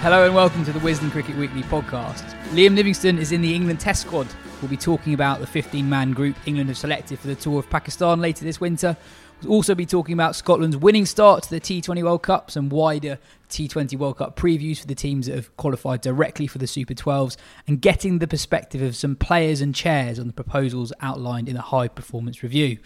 Hello and welcome to the Wisden Cricket Weekly podcast. Liam Livingstone is in the England Test squad. We'll be talking about the 15 man group England have selected for the tour of Pakistan later this winter. We'll also be talking about Scotland's winning start to the T20 World Cup, some wider T20 World Cup previews for the teams that have qualified directly for the Super 12s, and getting the perspective of some players and chairs on the proposals outlined in the High Performance Review.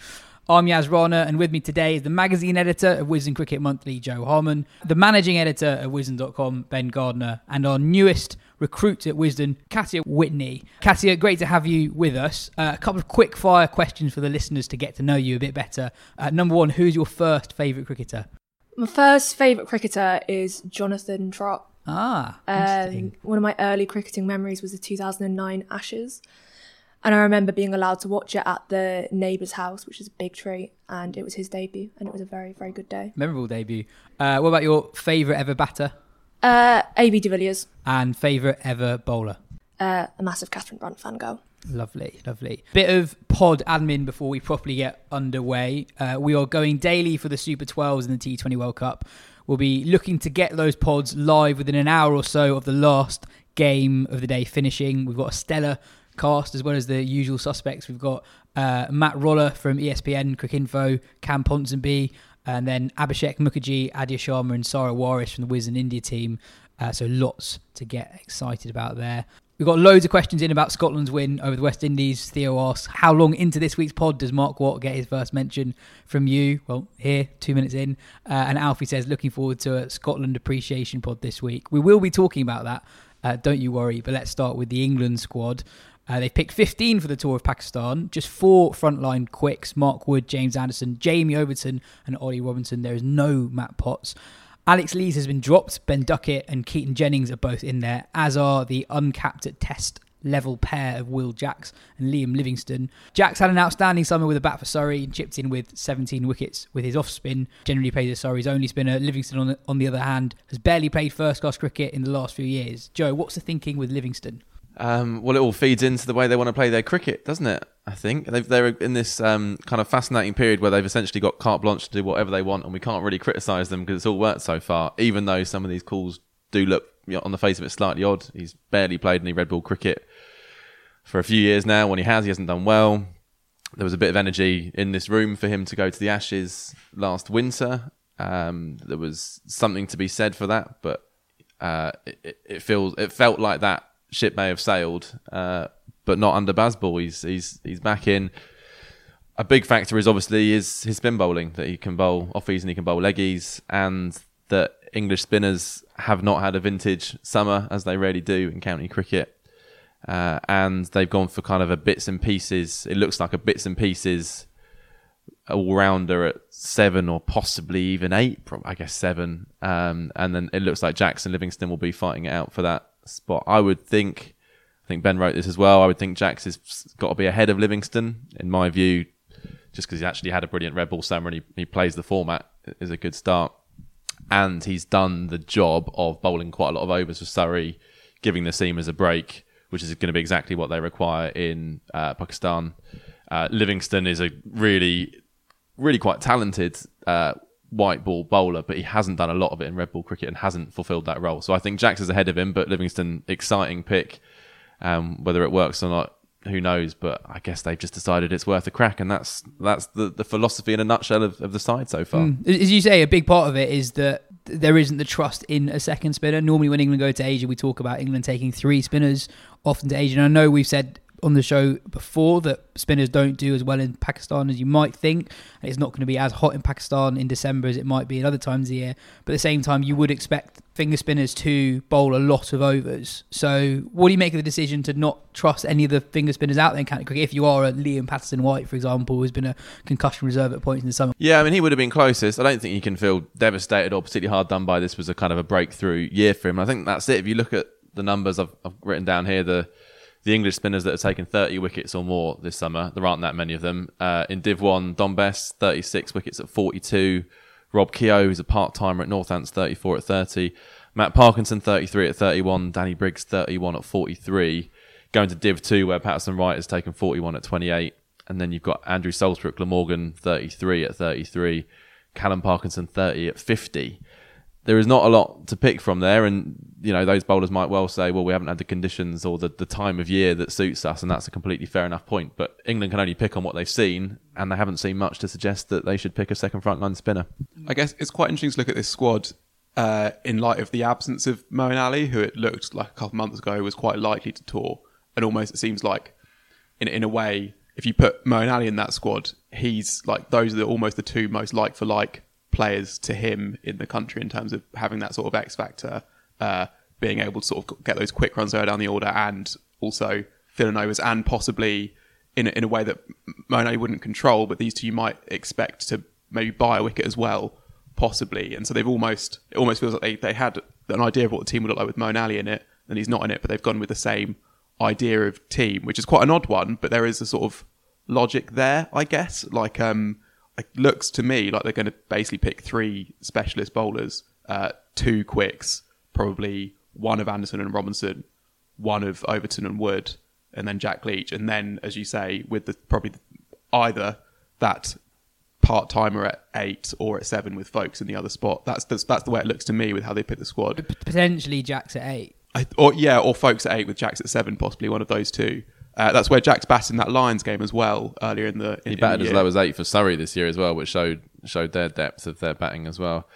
I'm Yaz Rana, and with me today is the magazine editor of Wisden Cricket Monthly, Jo Harman, the managing editor of Wisden.com, Ben Gardner, and our newest recruit at Wisdom, Katya Witney. Katya, great to have you with us. Uh, a couple of quick fire questions for the listeners to get to know you a bit better. Uh, number one, who's your first favourite cricketer? My first favourite cricketer is Jonathan Trott. Ah, Um, interesting. one of my early cricketing memories was the 2009 Ashes. And I remember being allowed to watch it at the neighbour's house, which is a big treat. And it was his debut, and it was a very, very good day. Memorable debut. Uh, what about your favourite ever batter Uh, AB de Villiers, and favourite ever bowler? uh, a massive Catherine Brunt fan girl. Lovely, lovely. Bit of pod admin before we properly get underway. Uh, we are going daily for the Super 12s and the T20 World Cup. We'll be looking to get those pods live within an hour or so of the last game of the day finishing. We've got a stellar cast as well as the usual suspects. We've got uh, Matt Roller from ESPN, Cricinfo, Cam Ponsonby, and then Abhishek Mukherjee, Aadya Sharma, and Sarah Waris from the Wisden India team. Uh, so lots to get excited about there. We've got loads of questions in about Scotland's win over the West Indies. Theo asks, how long into this week's pod does Mark Watt get his first mention from you? Well, here, two minutes in. Uh, and Alfie says, looking forward to a Scotland appreciation pod this week. We will be talking about that, uh, don't you worry. But let's start with the England squad. Uh, they've picked 15 for the tour of Pakistan, just four frontline quicks Mark Wood, James Anderson, Jamie Overton, and Ollie Robinson. There is no Matt Potts. Alex Lees has been dropped. Ben Duckett and Keaton Jennings are both in there, as are the uncapped at test level pair of Will Jacks and Liam Livingstone. Jacks had an outstanding summer with a bat for Surrey and chipped in with 17 wickets with his off spin. Generally plays as Surrey's only spinner. Livingstone, on the, on the other hand, has barely played first class cricket in the last few years. Joe, what's the thinking with Livingstone? Um, well, it all feeds into the way they want to play their cricket, doesn't it? I think they've, they're in this um, kind of fascinating period where they've essentially got carte blanche to do whatever they want, and we can't really criticise them because it's all worked so far. Even though some of these calls do look, you know, on the face of it, slightly odd. He's barely played any red ball cricket for a few years now. When he has, he hasn't done well. There was a bit of energy in this room for him to go to the Ashes last winter. Um, there was something to be said for that, but uh, it- it feels it felt like that ship may have sailed, uh, but not under Bazball. He's he's he's back in. A big factor is obviously his his spin bowling that he can bowl offies and he can bowl leggies, and that English spinners have not had a vintage summer as they rarely do in county cricket. Uh, and they've gone for kind of a bits and pieces. It looks like a bits and pieces all rounder at seven or possibly even eight. I guess seven. Um, and then it looks like Jacks and Livingstone will be fighting it out for that spot. I would think. I think Ben wrote this as well. I would think Jacks has got to be ahead of Livingstone in my view, just because he actually had a brilliant red ball summer and he, he plays the format is a good start. And he's done the job of bowling quite a lot of overs for Surrey, giving the seamers a break, which is going to be exactly what they require in uh, Pakistan. Uh, Livingstone is a really, really quite talented uh, white ball bowler, but he hasn't done a lot of it in red ball cricket and hasn't fulfilled that role. So I think Jacks is ahead of him, but Livingstone, exciting pick. Um, whether it works or not, who knows? But I guess they've just decided it's worth a crack, and that's that's the, the philosophy in a nutshell of, of the side so far. Mm. As you say, a big part of it is that there isn't the trust in a second spinner. Normally, when England go to Asia, we talk about England taking three spinners often to Asia. And I know we've said on the show before that spinners don't do as well in Pakistan as you might think. And it's not going to be as hot in Pakistan in December as it might be in other times of the year. But at the same time, you would expect finger spinners to bowl a lot of overs. So, what do you make of the decision to not trust any of the finger spinners out there in county cricket? If you are a Liam Patterson White, for example, who's been a concussion reserve at points in the summer. Yeah, I mean, he would have been closest. I don't think you can feel devastated or particularly hard done by this. Was a kind of a breakthrough year for him. I think that's it. If you look at the numbers I've, I've written down here, the the English spinners that have taken 30 wickets or more this summer, there aren't that many of them. Uh, in Div 1, Dom Bess, 36 wickets at 42. Rob Keogh, who's a part timer at Northants, 34 at 30. Matt Parkinson, 33 at 31. Danny Briggs, 31 at 43. Going to Div 2, where Patterson White has taken 41 at 28. And then you've got Andrew Salisbury at Glamorgan, 33 at 33. Callum Parkinson, 30 at 50 there is not a lot to pick from there. And, you know, those bowlers might well say, well, we haven't had the conditions or the, the time of year that suits us. And that's a completely fair enough point. But England can only pick on what they've seen. And they haven't seen much to suggest that they should pick a second frontline spinner. I guess it's quite interesting to look at this squad uh, in light of the absence of Moeen Ali, who it looked like a couple of months ago was quite likely to tour. And almost it seems like, in, in a way, if you put Moeen Ali in that squad, he's like, those are the, almost the two most like for like players to him in the country in terms of having that sort of X factor, uh, being able to sort of get those quick runs there down the order, and also filling overs, and possibly in a, in a way that Monet wouldn't control, but these two you might expect to maybe buy a wicket as well, possibly. And so they've almost it almost feels like they, they had an idea of what the team would look like with Moeen Ali in it, and he's not in it, but they've gone with the same idea of team, which is quite an odd one, but there is a sort of logic there, I guess. Like um it looks to me like they're going to basically pick three specialist bowlers, uh, two quicks, probably one of Anderson and Robinson, one of Overton and Wood, and then Jack Leach, and then, as you say, with the probably either that part timer at eight or at seven with folks in the other spot. That's, that's that's the way it looks to me with how they pick the squad. Potentially Jacks at eight. I, or yeah, or folks at eight with Jacks at seven, possibly one of those two. Uh, that's where Jacks batted in that Lions game as well earlier in the. In, He in batted the as low as eight for Surrey this year as well, which showed showed their depth of their batting as well.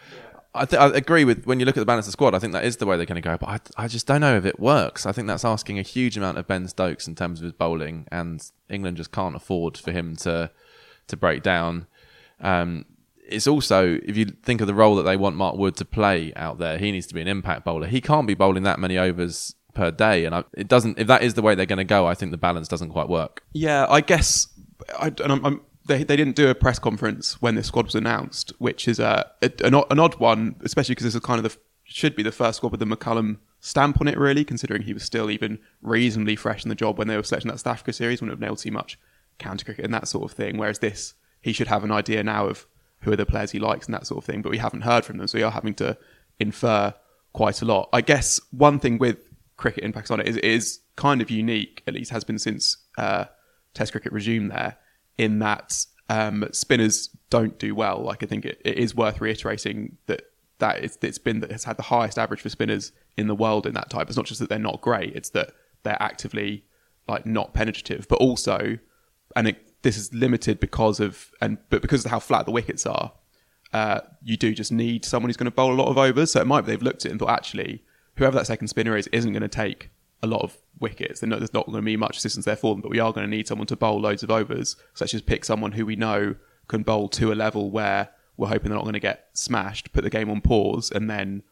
I, th- I agree with when you look at the balance of the squad. I think that is the way they're going to go, but I, I just don't know if it works. I think that's asking a huge amount of Ben Stokes in terms of his bowling, and England just can't afford for him to to break down. Um, it's also if you think of the role that they want Mark Wood to play out there, he needs to be an impact bowler. He can't be bowling that many overs per day, and I, it doesn't. If that is the way they're going to go, I think the balance doesn't quite work. Yeah, I guess I, and I'm, I'm, they they didn't do a press conference when this squad was announced, which is a, an, odd- an odd one, especially because this is kind of the should be the first squad with the McCullum stamp on it, really, considering he was still even reasonably fresh in the job when they were selecting that South Africa series, wouldn't have been able to see much county cricket and that sort of thing. Whereas this, he should have an idea now of who are the players he likes and that sort of thing, but we haven't heard from them, so we are having to infer quite a lot. I guess one thing with cricket in Pakistan is kind of unique, at least has been since uh, Test cricket resumed there, in that um, spinners don't do well. Like I think it, it is worth reiterating that that it's, it's been that has had the highest average for spinners in the world in that type. It's not just that they're not great; it's that they're actively like not penetrative, but also, and it, this is limited because of and but because of how flat the wickets are, uh, you do just need someone who's going to bowl a lot of overs. So it might be they've looked at it and thought actually, whoever that second spinner is isn't going to take a lot of wickets. Not, there's not going to be much assistance there for them, but we are going to need someone to bowl loads of overs. So let's just pick someone who we know can bowl to a level where we're hoping they're not going to get smashed. Put the game on pause, and then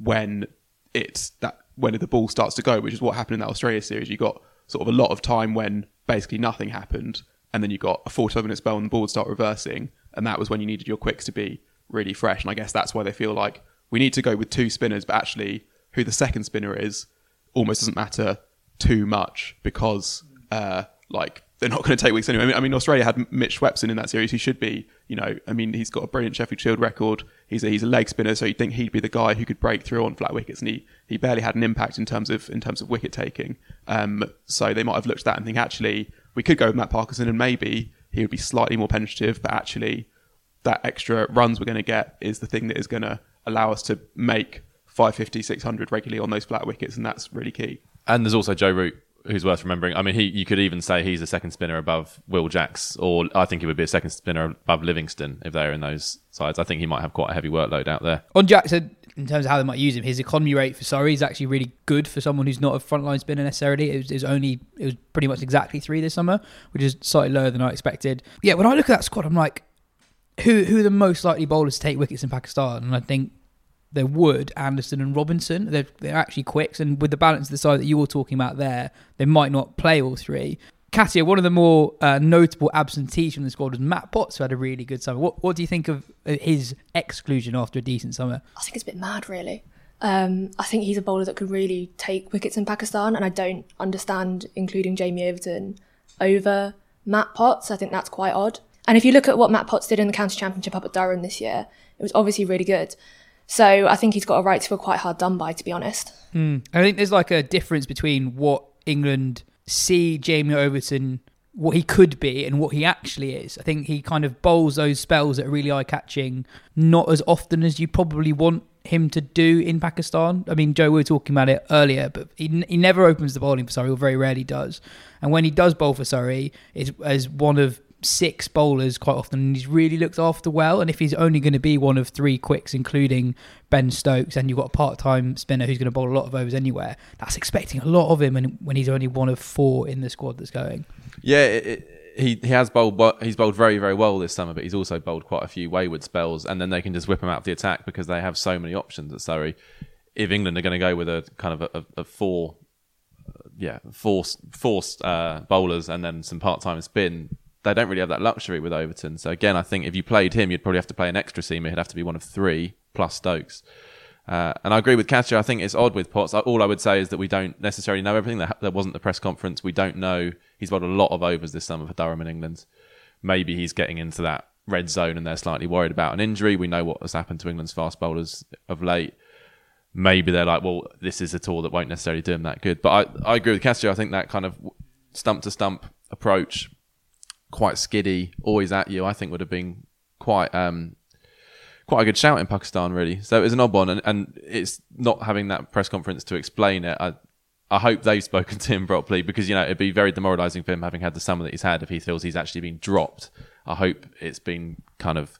when it's that when the ball starts to go, which is what happened in that Australia series, you got sort of a lot of time when basically nothing happened. and then you got a 45 minute spell and the board start reversing, and that was when you needed your quicks to be really fresh. And I guess that's why they feel like we need to go with two spinners, but actually, who the second spinner is almost doesn't matter too much because, uh, like, they're not going to take weeks anyway. I mean, I mean, Australia had Mitch Swepson in that series. He should be, you know, I mean, he's got a brilliant Sheffield Shield record. He's a, he's a leg spinner, so you'd think he'd be the guy who could break through on flat wickets, and he, he barely had an impact in terms of in terms of wicket taking. Um, so they might have looked at that and think actually we could go with Matt Parkinson, and maybe he would be slightly more penetrative, but actually that extra runs we're going to get is the thing that is going to allow us to make 550, 600 regularly on those flat wickets, and that's really key. And there's also Joe Root, who's worth remembering. I mean, he you could even say he's a second spinner above Will Jacks, or I think he would be a second spinner above Livingstone if they're in those sides. I think he might have quite a heavy workload out there. On Jackson, in terms of how they might use him, his economy rate for Surrey is actually really good for someone who's not a frontline spinner necessarily. It was, it was only it was pretty much exactly three this summer, which is slightly lower than I expected. Yeah, when I look at that squad, I'm like, who who are the most likely bowlers to take wickets in Pakistan? And I think they're Wood, Anderson, and Robinson. They're, they're actually quicks, and with the balance of the side that you were talking about there, they might not play all three. Katia, one of the more uh, notable absentees from the squad was Matt Potts, who had a really good summer. What, what do you think of uh, his exclusion after a decent summer? I think it's a bit mad, really. Um, I think he's a bowler that could really take wickets in Pakistan, and I don't understand including Jamie Overton over Matt Potts. I think that's quite odd. And if you look at what Matt Potts did in the county championship up at Durham this year, it was obviously really good. So I think he's got a right to feel quite hard done by, to be honest. Mm. I think there's like a difference between what England see Jamie Overton, what he could be, and what he actually is. I think he kind of bowls those spells that are really eye catching, not as often as you probably want him to do in Pakistan. I mean, Joe, we were talking about it earlier, but he, he never opens the bowling for Surrey, or very rarely does. And when he does bowl for Surrey, it's as one of six bowlers quite often and he's really looked after well. And if he's only going to be one of three quicks including Ben Stokes and you've got a part-time spinner who's going to bowl a lot of overs anywhere that's expecting a lot of him when, when he's only one of four in the squad that's going. Yeah it, it, he he has bowled he's bowled very very well this summer but he's also bowled quite a few wayward spells and then they can just whip him out of the attack because they have so many options at Surrey. If England are going to go with a kind of a, a four yeah forced forced uh, bowlers and then some part-time spin they don't really have that luxury with Overton. So again, I think if you played him, you'd probably have to play an extra seamer. He'd have to be one of three plus Stokes. Uh, and I agree with Katia. I think it's odd with Potts. All I would say is that we don't necessarily know everything. There wasn't the press conference. We don't know. He's bowled a lot of overs this summer for Durham in England. Maybe he's getting into that red zone and they're slightly worried about an injury. We know what has happened to England's fast bowlers of late. Maybe they're like, well, this is a tour that won't necessarily do him that good. But I, I agree with Castro. I think that kind of stump to stump approach quite skiddy, always at you, I think would have been quite um, quite a good shout in Pakistan, really. So it was an odd one, and, and it's not having that press conference to explain it. I I hope they've spoken to him properly because you know it'd be very demoralising for him having had the summer that he's had if he feels he's actually been dropped. I hope it's been kind of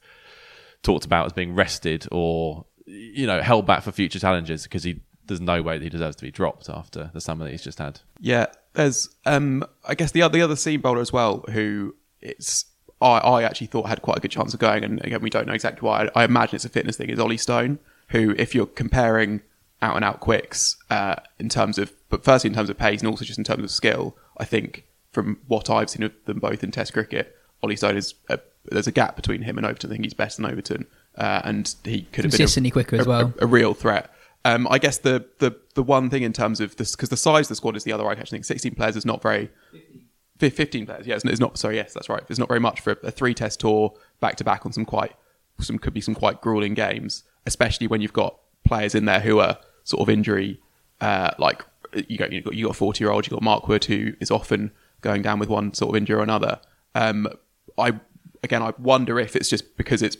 talked about as being rested or you know held back for future challenges because he there's no way that he deserves to be dropped after the summer that he's just had. Yeah, there's um I guess the other the other seam bowler as well who it's I, I actually thought had quite a good chance of going, and again we don't know exactly why. I, I imagine it's a fitness thing. Is Ollie Stone, who if you're comparing out and out quicks uh, in terms of, but firstly in terms of pace and also just in terms of skill, I think from what I've seen of them both in Test cricket, Ollie Stone is a, there's a gap between him and Overton. I think he's better than Overton, uh, and he could have consistently been a, quicker as well. A, a, real threat. Um, I guess the, the the one thing in terms of this because the size of the squad is the other eye catching thing. Sixteen players is not very. 15 players. Yeah, it's not. Sorry, yes, that's right. It's not very much for a three test tour back to back on some quite some could be some quite grueling games, especially when you've got players in there who are sort of injury uh, like you got you got you got 40 year old, you got Mark Wood who is often going down with one sort of injury or another. Um, I again, I wonder if it's just because it's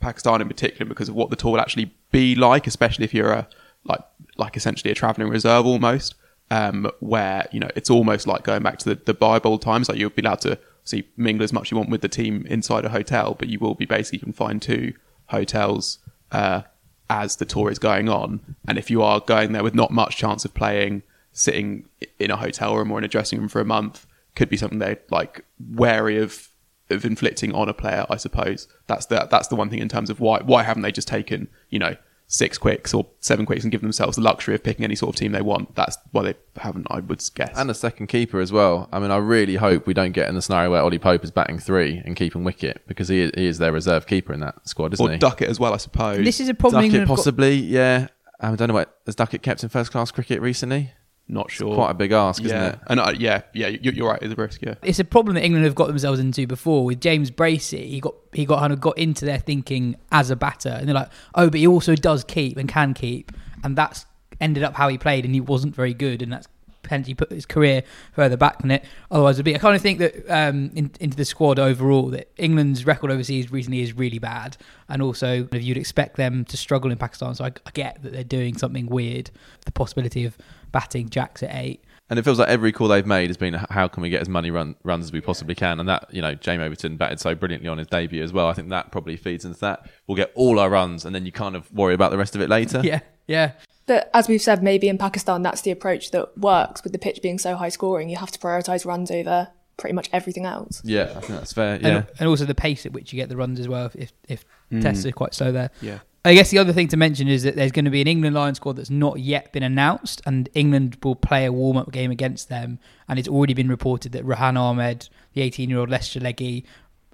Pakistan in particular, because of what the tour will actually be like, especially if you're a like like essentially a travelling reserve almost um, where you know it's almost like going back to the, the Bible times. Like you'll be allowed to see mingle as much as you want with the team inside a hotel, but you will be basically confined to hotels uh, as the tour is going on. And if you are going there with not much chance of playing, sitting in a hotel room or in a dressing room for a month could be something they're like wary of of inflicting on a player. I suppose that's the that's the one thing in terms of why why haven't they just taken you know six quicks or seven quicks and give themselves the luxury of picking any sort of team they want. That's why they haven't, I would guess. And a second keeper as well. I mean, I really hope we don't get in the scenario where Ollie Pope is batting three and keeping wicket because he, he is their reserve keeper in that squad, isn't or he? Duckett as well, I suppose. This is a problem. Duckett England have got- possibly, yeah. I don't know what has Duckett kept in first class cricket recently. Not sure. Quite a big ask, isn't yeah. it? And uh, yeah, yeah, you- you're right. It's a risk. Yeah. it's a problem that England have got themselves into before with James Bracey. He got he got kind of got into their thinking as a batter, and they're like, oh, but he also does keep and can keep, and that's ended up how he played, and he wasn't very good, and that's potentially put his career further back than it otherwise would be. I kind of think that um, in, into the squad overall, that England's record overseas recently is really bad, and also if you'd expect them to struggle in Pakistan. So I, I get that they're doing something weird, the possibility of batting Jacks at eight. And it feels like every call they've made has been how can we get as many run, runs as we possibly can. And that, you know, Jamie Overton batted so brilliantly on his debut as well. I think that probably feeds into that. We'll get all our runs and then you kind of worry about the rest of it later. Yeah, yeah. But as we've said, maybe in Pakistan, that's the approach that works with the pitch being so high scoring. You have to prioritise runs over pretty much everything else. Yeah, I think that's fair. Yeah. and, and also the pace at which you get the runs as well. If if tests are quite slow there. Yeah. I guess the other thing to mention is that there's going to be an England Lions squad that's not yet been announced, and England will play a warm up game against them. And it's already been reported that Rehan Ahmed, the 18 year old Leicester leggy,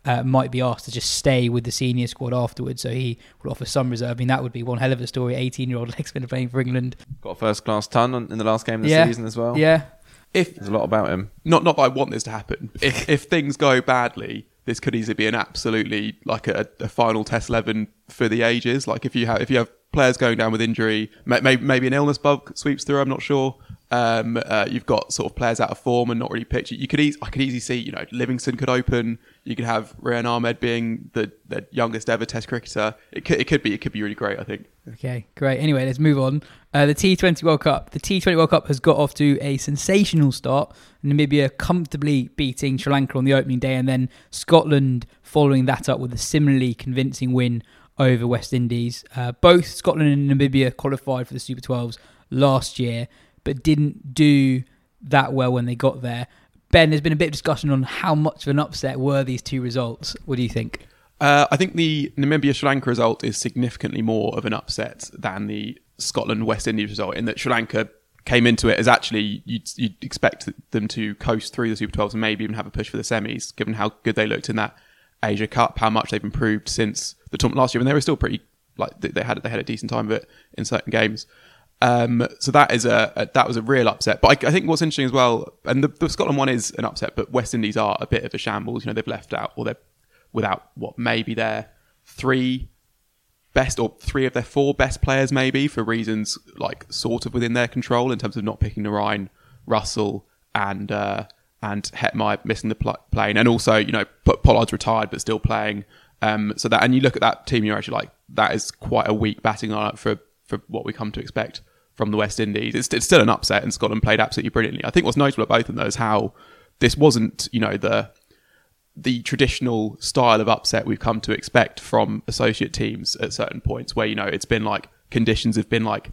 uh, might be asked to just stay with the senior squad afterwards. So he would offer some reserve. I mean, that would be one hell of a story. 18 year old leg been playing for England. Got a first class ton on, in the last game of the yeah. season as well. Yeah. If There's a lot about him. not not that I want this to happen. If if things go badly, this could easily be an absolutely like a, a final test eleven for the ages. Like if you have if you have players going down with injury, may, may, maybe an illness bug sweeps through. I'm not sure. Um, uh, you've got sort of players out of form and not really pitched. You could eas- I could easily see you know Livingstone could open. You could have Rehan Ahmed being the, the youngest ever Test cricketer. It could it could be it could be really great. I think. Okay, great. Anyway, let's move on. Uh, the T20 World Cup. The T20 World Cup has got off to a sensational start. Namibia comfortably beating Sri Lanka on the opening day, and then Scotland following that up with a similarly convincing win over West Indies. Uh, both Scotland and Namibia qualified for the Super 12s last year, but didn't do that well when they got there. Ben, there's been a bit of discussion on how much of an upset were these two results. What do you think? Uh, I think the Namibia Sri Lanka result is significantly more of an upset than the Scotland West Indies result, in that Sri Lanka came into it as actually you'd, you'd expect them to coast through the Super 12s and maybe even have a push for the semis, given how good they looked in that Asia Cup, how much they've improved since the tournament last year, and they were still pretty like they- had they had a decent time of it in certain games. Um, so that is a, a that was a real upset. But I, I think what's interesting as well, and the, the Scotland one is an upset, but West Indies are a bit of a shambles. You know, they've left out or they're without what maybe their three best or three of their four best players, maybe for reasons like sort of within their control in terms of not picking Narine, Russell, and uh, and Hetmyer missing the pl- plane, and also you know Pollard's retired but still playing. Um, so that and you look at that team, you're actually like that is quite a weak batting lineup for for what we come to expect from the West Indies. It's, it's still an upset, and Scotland played absolutely brilliantly. I think what's notable about both of is how this wasn't you know the the traditional style of upset we've come to expect from associate teams at certain points where you know it's been like conditions have been like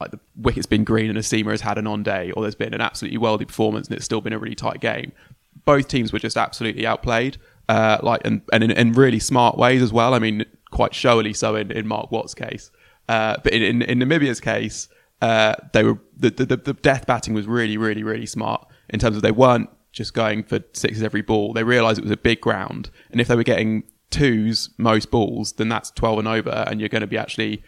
like the wicket's been green and a seamer has had an on day or there's been an absolutely worldy performance and it's still been a really tight game both teams were just absolutely outplayed uh, like and, and in, in really smart ways as well i mean quite showily so in, in mark watt's case uh, but in, in, in namibia's case uh, they were the, the, the death batting was really really really smart in terms of they weren't just going for sixes every ball. They realised it was a big ground, and if they were getting twos most balls, then that's twelve and over, and you're going to be actually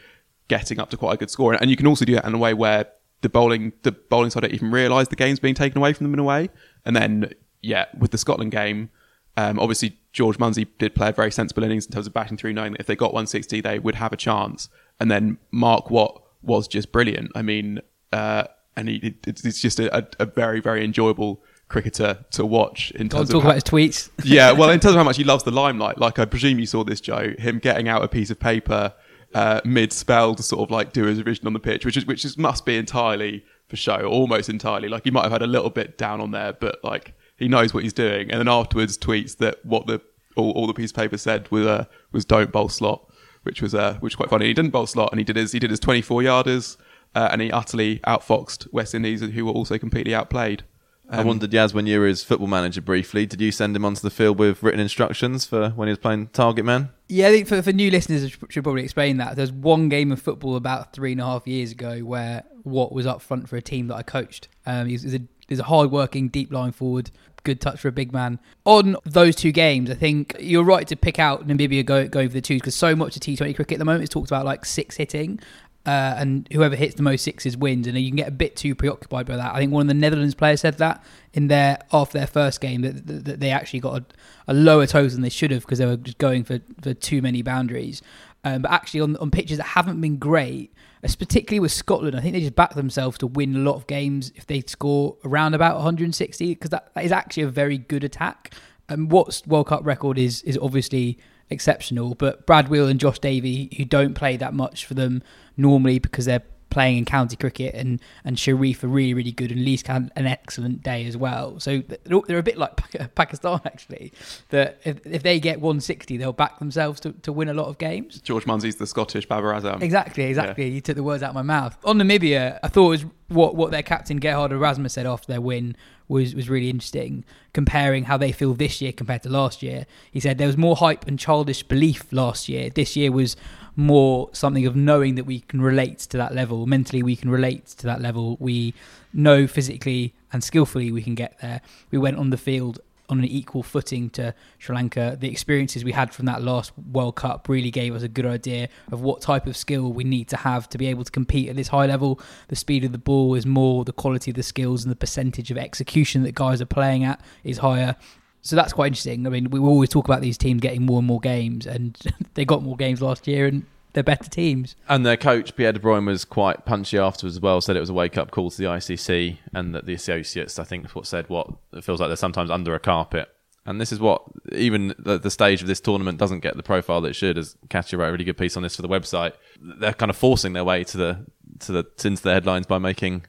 getting up to quite a good score. And you can also do that in a way where the bowling the bowling side don't even realise the game's being taken away from them in a way. And then yeah, with the Scotland game, um, obviously George Munsey did play a very sensible innings in terms of batting through, knowing that if they got 160, they would have a chance. And then Mark Watt was just brilliant. I mean, uh, and he, it, it's just a, a very very enjoyable cricketer to watch in Don't terms talk of how- about his tweets. yeah, well, in terms of how much he loves the limelight, like I presume you saw this, Joe, him getting out a piece of paper uh, mid spell to sort of like do his revision on the pitch, which is which is must be entirely for show, almost entirely. Like he might have had a little bit down on there, but like he knows what he's doing. And then afterwards, tweets that what the all, all the piece of paper said was uh, was don't bowl slot, which was uh, which was quite funny. He didn't bowl slot, and he did his he did his twenty four yarders, uh, and he utterly outfoxed West Indies, who were also completely outplayed. I wondered, Yaz, when you were his football manager briefly, did you send him onto the field with written instructions for when he was playing target man? Yeah, I think for, for new listeners, I should should probably explain that. There's one game of football about three and a half years ago where Watt was up front for a team that I coached. Um, he's, he's a, he's a hard-working, deep line forward, good touch for a big man. On those two games, I think you're right to pick out Namibia go, going for the twos because so much of T20 cricket at the moment is talked about like six hitting. Uh, and whoever hits the most sixes wins, and you can get a bit too preoccupied by that. I think one of the Netherlands players said that in their after their first game that, that, that they actually got a, a lower total than they should have because they were just going for, for too many boundaries. Um, but actually, on on pitches that haven't been great, as particularly with Scotland, I think they just back themselves to win a lot of games if they score around about 160 because that, that is actually a very good attack. And Watt's World Cup record is is obviously exceptional, but Brad Wheal and Josh Davey, who don't play that much for them normally because they're playing in county cricket, and and Sharif are really really good, and Lee's had an excellent day as well. So they're, a bit like Pakistan actually. That if, if they get 160, they'll back themselves to, to win a lot of games. George Munsey's the Scottish Babar Azam. Exactly, exactly. You took the words out of my mouth. On Namibia, I thought was what what their captain Gerhard Erasmus said after their win was was really interesting, comparing how they feel this year compared to last year. He said there was more hype and childish belief last year. This year was more something of knowing that we can relate to that level. Mentally, we can relate to that level. We know physically and skillfully we can get there. We went on the field on an equal footing to Sri Lanka. The experiences we had from that last World Cup really gave us a good idea of what type of skill we need to have to be able to compete at this high level. The speed of the ball is more, the quality of the skills and the percentage of execution that guys are playing at is higher. So that's quite interesting. I mean, we always talk about these teams getting more and more games, and they got more games last year, and they're better teams. And their coach Pierre de Bruyn was quite punchy afterwards as well. Said it was a wake up call to the ICC and that the associates, I think, what said what it feels like they're sometimes under a carpet. And this is what even the, the stage of this tournament doesn't get the profile that it should. As Katya wrote a really good piece on this for the website, they're kind of forcing their way to the to the into the headlines by making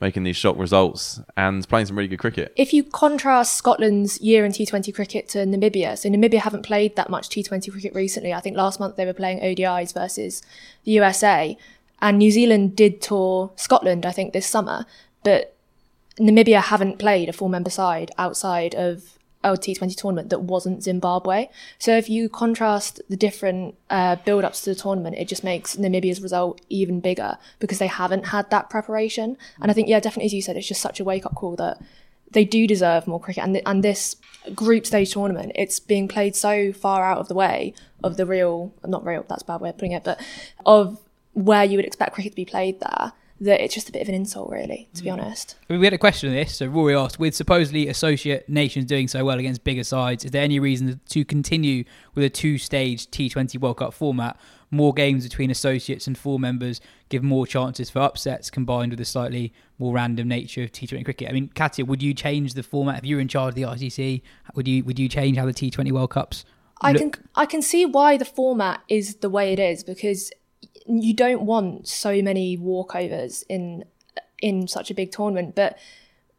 making these shock results and playing some really good cricket. If you contrast Scotland's year in T20 cricket to Namibia, so Namibia haven't played that much T20 cricket recently. I think last month they were playing ODIs versus the USA, and New Zealand did tour Scotland, I think, this summer, but Namibia haven't played a full member side outside of a T20 tournament that wasn't Zimbabwe. So if you contrast the different uh, build-ups to the tournament, it just makes Namibia's result even bigger because they haven't had that preparation. And I think, yeah, definitely, as you said, it's just such a wake-up call that they do deserve more cricket. And, th- and this group stage tournament, it's being played so far out of the way of the real, not real, that's a bad way of putting it, but of where you would expect cricket to be played there that it's just a bit of an insult, really, to be mm. honest. I mean, we had a question on this. So Rory asked, with supposedly associate nations doing so well against bigger sides, is there any reason to continue with a two-stage T20 World Cup format? More games between associates and full members give more chances for upsets, combined with a slightly more random nature of T20 cricket. I mean, Katya, would you change the format if you were in charge of the ICC? Would you would you change how the T20 World Cups? I can I can see why the format is the way it is because you don't want so many walkovers in in such a big tournament, but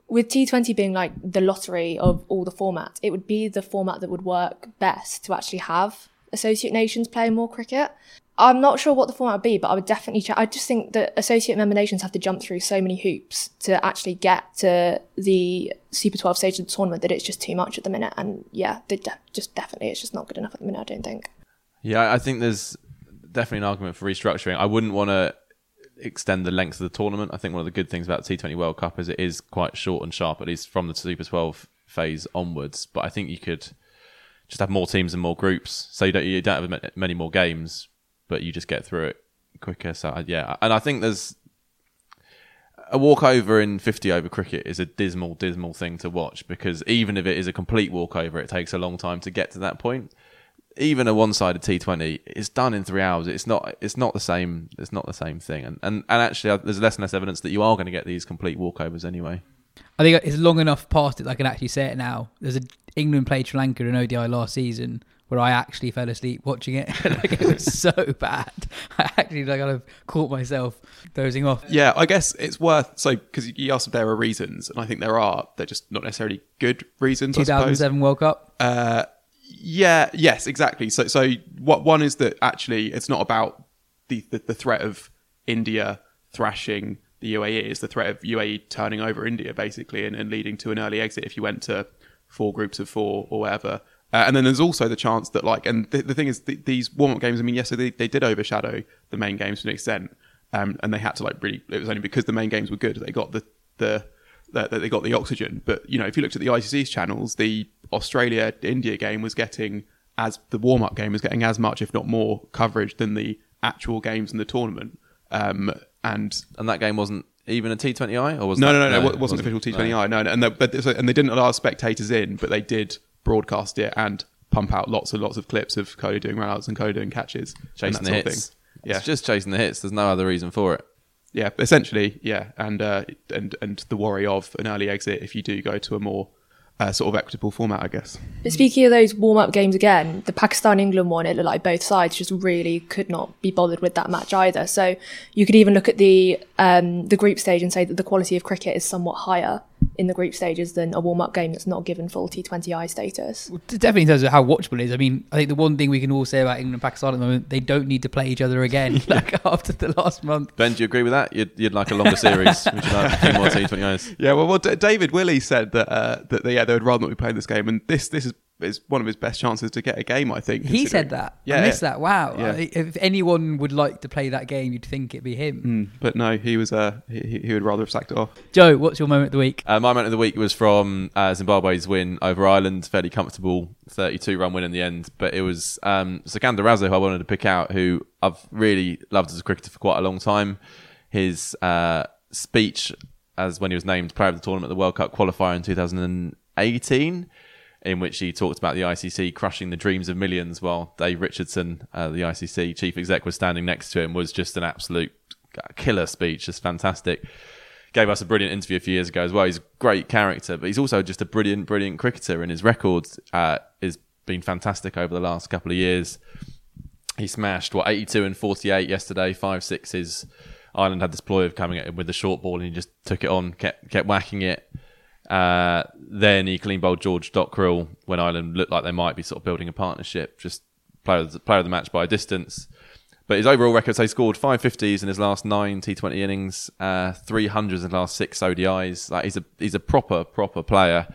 with T20 being like the lottery of all the formats, it would be the format that would work best to actually have associate nations playing more cricket. I'm not sure what the format would be, but I would definitely. Ch- I just think that associate member nations have to jump through so many hoops to actually get to the Super 12 stage of the tournament that it's just too much at the minute. And yeah, de- just definitely it's just not good enough at the minute. I don't think. Yeah, I think there's definitely an argument for restructuring. I wouldn't want to extend the length of the tournament. I think one of the good things about T20 World Cup is it is quite short and sharp, at least from the Super 12 phase onwards. But I think you could just have more teams and more groups, so you don't you don't have many more games, but you just get through it quicker. So uh, yeah, and I think there's a walkover in 50 over cricket is a dismal, dismal thing to watch because even if it is a complete walkover, it takes a long time to get to that point. Even a one-sided T20 is done in three hours. It's not. It's not the same. It's not the same thing. And and, and actually, uh, there's less and less evidence that you are going to get these complete walkovers anyway. I think it's long enough past it that I can actually say it now. There's a England played Sri Lanka in ODI last season where I actually fell asleep watching it. like it was so bad. I actually like kind of caught myself dozing off. Yeah, I guess it's worth so because you asked if there are reasons, and I think there are. They're just not necessarily good reasons. I suppose. 2007 World Cup. Uh, yeah, yes, exactly. So, so what one is that actually it's not about the the, the threat of India thrashing the UAE is the threat of UAE turning over India basically and, and leading to an early exit if you went to four groups of four or whatever. Uh, and then there's also the chance that like, and the, the thing is, th- these warm up games. I mean, yes, so they, they did overshadow the main games to an extent, um, and they had to like really. It was only because the main games were good they got the the that they got the oxygen. But you know, if you looked at the ICC's channels, the Australia India game was getting as the warm up game was getting as much, if not more, coverage than the actual games in the tournament. Um, and and that game wasn't even a T20I, or was no, that, no, no, no, it wasn't, official T20I. No, no, and, the, but, and they didn't allow spectators in, but they did broadcast it and pump out lots and lots of clips of Kohli doing rounds and Kohli doing catches, chasing the that hits. thing. Yeah, It's just chasing the hits. There's no other reason for it. Yeah, essentially, yeah, and uh, and and the worry of an early exit if you do go to a more uh, sort of equitable format, I guess. But speaking of those warm up games again, the Pakistan England one, it looked like both sides just really could not be bothered with that match either. So you could even look at the um, the group stage and say that the quality of cricket is somewhat higher in the group stages than a warm up game that's not given full T20I status. Definitely in terms of how watchable it is. I mean, I think the one thing we can all say about England and Pakistan at the moment, they don't need to play each other again. like after the last month. Ben, do you agree with that? You'd, you'd like a longer series? Would you like a few more T20Is? Yeah, well, well D- David Willey said that uh, that they, yeah they would rather not be playing this game, and this this is is one of his best chances to get a game, I think. He said that. Yeah, I missed yeah. that. Wow. Yeah. I- If anyone would like to play that game, you'd think it'd be him. Mm, but no, he was uh, he, he would rather have sacked it off. Joe, what's your moment of the week? Uh, my moment of the week was from uh, Zimbabwe's win over Ireland, fairly comfortable 32 run win in the end. But it was um, Sikander Raza who I wanted to pick out, who I've really loved as a cricketer for quite a long time. His uh, speech as when he was named player of the tournament the World Cup qualifier in 2018, in which he talked about the ICC crushing the dreams of millions, while Dave Richardson, uh, the ICC chief exec, was standing next to him, was just an absolute killer speech, just fantastic gave us a brilliant interview a few years ago as well. He's a great character, but he's also just a brilliant, brilliant cricketer, and his record uh, has been fantastic over the last couple of years. He smashed what 82 and 48 yesterday, five sixes. Ireland had this ploy of coming at him with the short ball, and he just took it on, kept kept whacking it. Uh, then he clean bowled George Dockrell when Ireland looked like they might be sort of building a partnership. Just player of the, player of the match by a distance. But his overall record, so he scored five fifties in his last nine T20 innings, uh, three hundreds in the last six ODIs. Like he's a he's a proper proper player.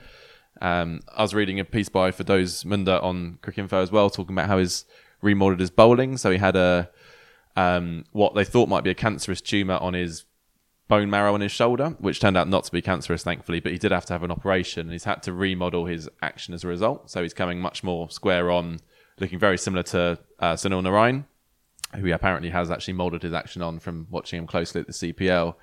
Um, I was reading a piece by Firdose Moonda on Cricinfo as well, talking about how he's remodeled his bowling. So he had a um, what they thought might be a cancerous tumor on his bone marrow on his shoulder, which turned out not to be cancerous, thankfully. But he did have to have an operation, and he's had to remodel his action as a result. So he's coming much more square on, looking very similar to uh, Sunil Narine who apparently has actually molded his action on from watching him closely at the CPL.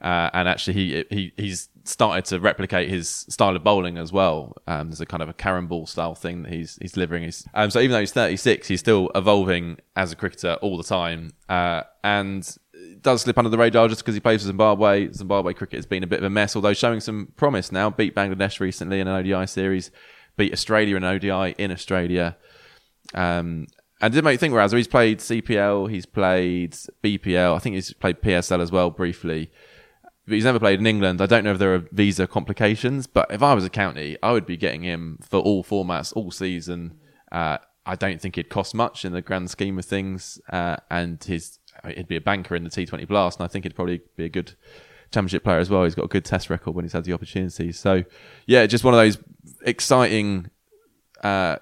Uh, and actually, he he he's started to replicate his style of bowling as well. Um, there's a kind of a carrom ball style thing that he's he's delivering. He's, um, so even though he's 36, he's still evolving as a cricketer all the time, uh, and does slip under the radar just because he plays for Zimbabwe. Zimbabwe cricket has been a bit of a mess, although showing some promise now. Beat Bangladesh recently in an ODI series, beat Australia in an ODI in Australia. Um, and did make me think, whereas he's played CPL, he's played BPL, I think he's played PSL as well briefly. But he's never played in England. I don't know if there are visa complications, but if I was a county, I would be getting him for all formats, all season. Uh, I don't think it'd cost much in the grand scheme of things, uh, and his he'd be a banker in the T20 Blast, and I think he'd probably be a good championship player as well. He's got a good test record when he's had the opportunity. So, yeah, just one of those exciting uh,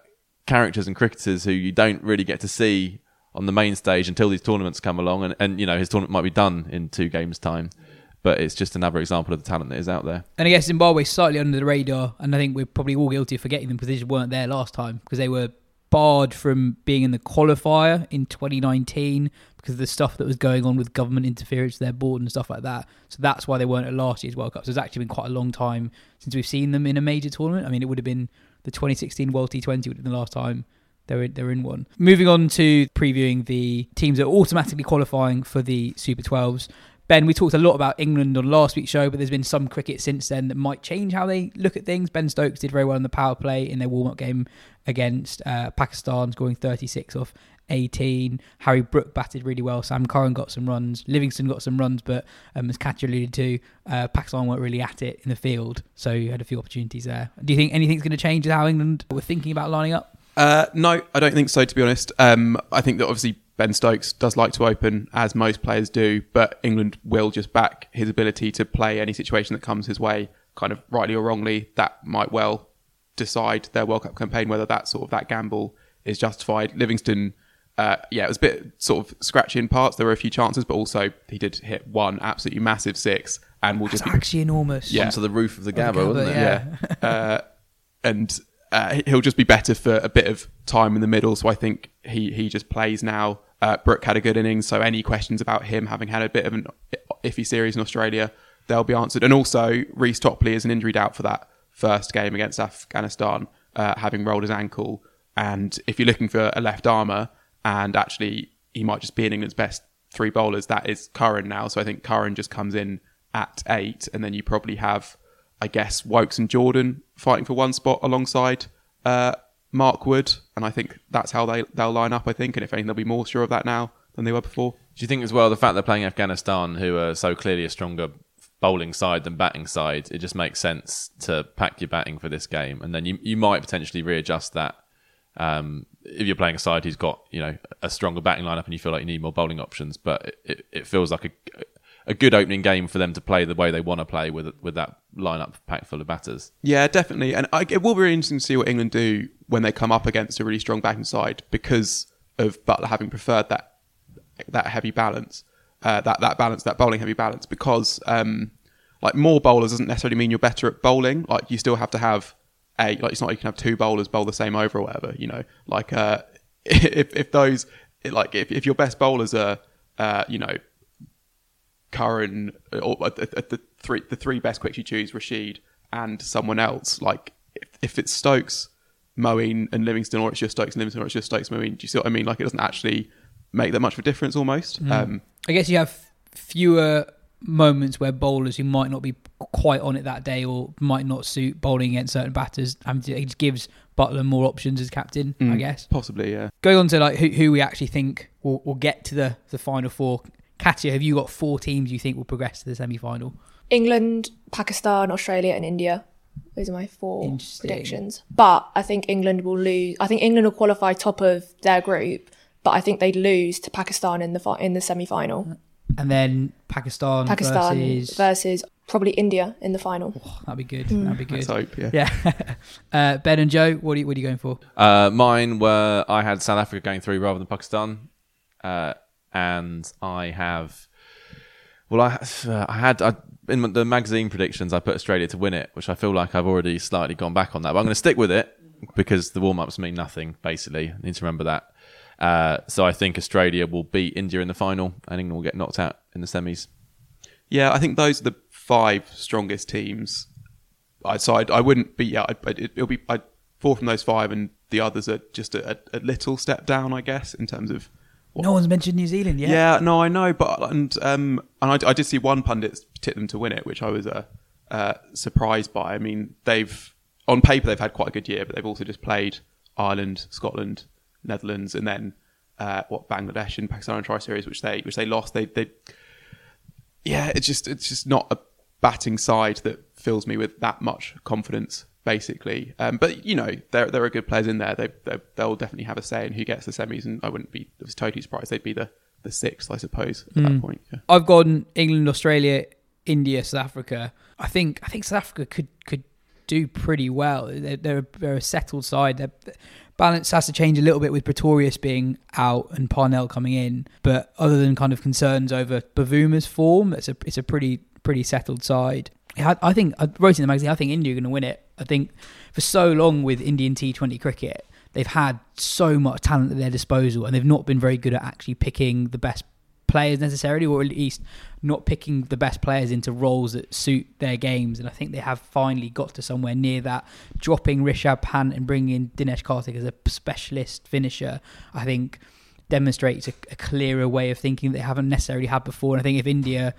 characters and cricketers who you don't really get to see on the main stage until these tournaments come along, and, and you know his tournament might be done in two games' time. But it's just another example of the talent that is out there. And I guess Zimbabwe's slightly under the radar, and I think we're probably all guilty of forgetting them because they just weren't there last time because they were barred from being in the qualifier in 2019 because of the stuff that was going on with government interference to their board and stuff like that. So that's why they weren't at last year's World Cup. So it's actually been quite a long time since we've seen them in a major tournament. I mean, it would have been the 2016 World T20 would have been the last time they were, they were in one. Moving on to previewing the teams that are automatically qualifying for the Super 12s. Ben, we talked a lot about England on last week's show, but there's been some cricket since then that might change how they look at things. Ben Stokes did very well in the power play in their warm up game against uh, Pakistan, scoring 36 off 18. Harry Brook batted really well. Sam Curran got some runs. Livingstone got some runs, but um, as Katya alluded to, uh, Pakistan weren't really at it in the field, so you had a few opportunities there. Do you think anything's going to change how England were thinking about lining up? Uh, no, I don't think so. To be honest, um, I think that obviously Ben Stokes does like to open, as most players do, but England will just back his ability to play any situation that comes his way, kind of rightly or wrongly. That might well decide their World Cup campaign whether that sort of that gamble is justified. Livingstone, uh, yeah, it was a bit sort of scratchy in parts. There were a few chances, but also he did hit one absolutely massive six, and will just be actually enormous. Yeah. Onto the roof of the Of the Gabba, Gabba, wasn't it? yeah. uh, and uh, he'll just be better for a bit of time in the middle. So I think he he just plays now. Uh, Brook had a good innings, so any questions about him having had a bit of an iffy series in Australia, they'll be answered. And also, Reece Topley is an injury doubt for that first game against Afghanistan, uh, having rolled his ankle. And if you're looking for a left armour, and actually he might just be in England's best three bowlers, that is Curran now. So I think Curran just comes in at eight, and then you probably have I guess Woakes and Jordan fighting for one spot alongside uh, Mark Wood, and I think that's how they they'll line up. I think, and if anything, they'll be more sure of that now than they were before. Do you think as well the fact they're playing Afghanistan, who are so clearly a stronger bowling side than batting side, it just makes sense to pack your batting for this game, and then you you might potentially readjust that um, if you're playing a side who's got you know a stronger batting lineup and you feel like you need more bowling options. But it, it, feels like a a good opening game for them to play the way they want to play with with that lineup packed full of batters. Yeah, definitely, and I, it will be interesting to see what England do when they come up against a really strong batting side because of Buttler having preferred that that heavy balance, uh, that that balance, that bowling heavy balance. Because um, like more bowlers doesn't necessarily mean you're better at bowling. Like you still have to have a like it's not like you can have two bowlers bowl the same over or whatever. You know, like uh, if if those like if if your best bowlers are uh, you know Curran or at, at, at the three the three best quicks you choose, Rashid and someone else. Like if, if it's Stokes, Moeen and Livingstone, or it's just Stokes and Livingstone, or it's just Stokes, Moeen. Do you see what I mean? Like it doesn't actually make that much of a difference almost. Mm. Um, I guess you have fewer moments where bowlers who might not be quite on it that day or might not suit bowling against certain batters. And it just gives Buttler more options as captain, I mm, guess. possibly, yeah. Going on to like who, who we actually think will, will get to the, the final four. Katya, have you got four teams you think will progress to the semi final? England, Pakistan, Australia, and India. Those are my four predictions. But I think England will lose. I think England will qualify top of their group, but I think they'd lose to Pakistan in the in the semi final. And then Pakistan, Pakistan versus. versus probably India in the final. That'd be good. Mm. That'd be good. Let's hope, yeah. Yeah. uh, ben and Joe, what are you, what are you going for? Uh, mine were I had South Africa going through rather than Pakistan, uh, and I have. Well, I uh, I had I, in the magazine predictions I put Australia to win it, which I feel like I've already slightly gone back on that. But I'm going to stick with it because the warm ups mean nothing. Basically, I need to remember that. Uh, so I think Australia will beat India in the final, and England will get knocked out in the semis. Yeah, I think those are the five strongest teams. I so I, I wouldn't be yeah. I, it, it'll be I four from those five, and the others are just a, a, a little step down, I guess, in terms of. what- No one's mentioned New Zealand yet. Yeah, no, I know, but and um and I, I did see one pundit tip them to win it, which I was uh, uh surprised by. I mean, they've on paper they've had quite a good year, but they've also just played Ireland, Scotland, Netherlands, and then uh, what Bangladesh and Pakistan in Tri Series, which they which they lost. They they yeah, it's just it's just not a batting side that fills me with that much confidence. Basically, um, but you know there there are good players in there. They, they they'll definitely have a say in who gets the semis, and I wouldn't be I was totally surprised they'd be the the sixth, I suppose, at that point. Yeah. I've gone England, Australia, India, South Africa. I think I think South Africa could could do pretty well. They're they're, they're a settled side. Their balance has to change a little bit with Pretorius being out and Parnell coming in, but other than kind of concerns over Bavuma's form, it's a it's a pretty pretty settled side. I think I wrote in the magazine. I think India are going to win it. I think for so long with Indian T20 cricket, they've had so much talent at their disposal, and they've not been very good at actually picking the best players necessarily, or at least not picking the best players into roles that suit their games. And I think they have finally got to somewhere near that. Dropping Rishabh Pant and bringing in Dinesh Karthik as a specialist finisher, I think demonstrates a, a clearer way of thinking they haven't necessarily had before. And I think if India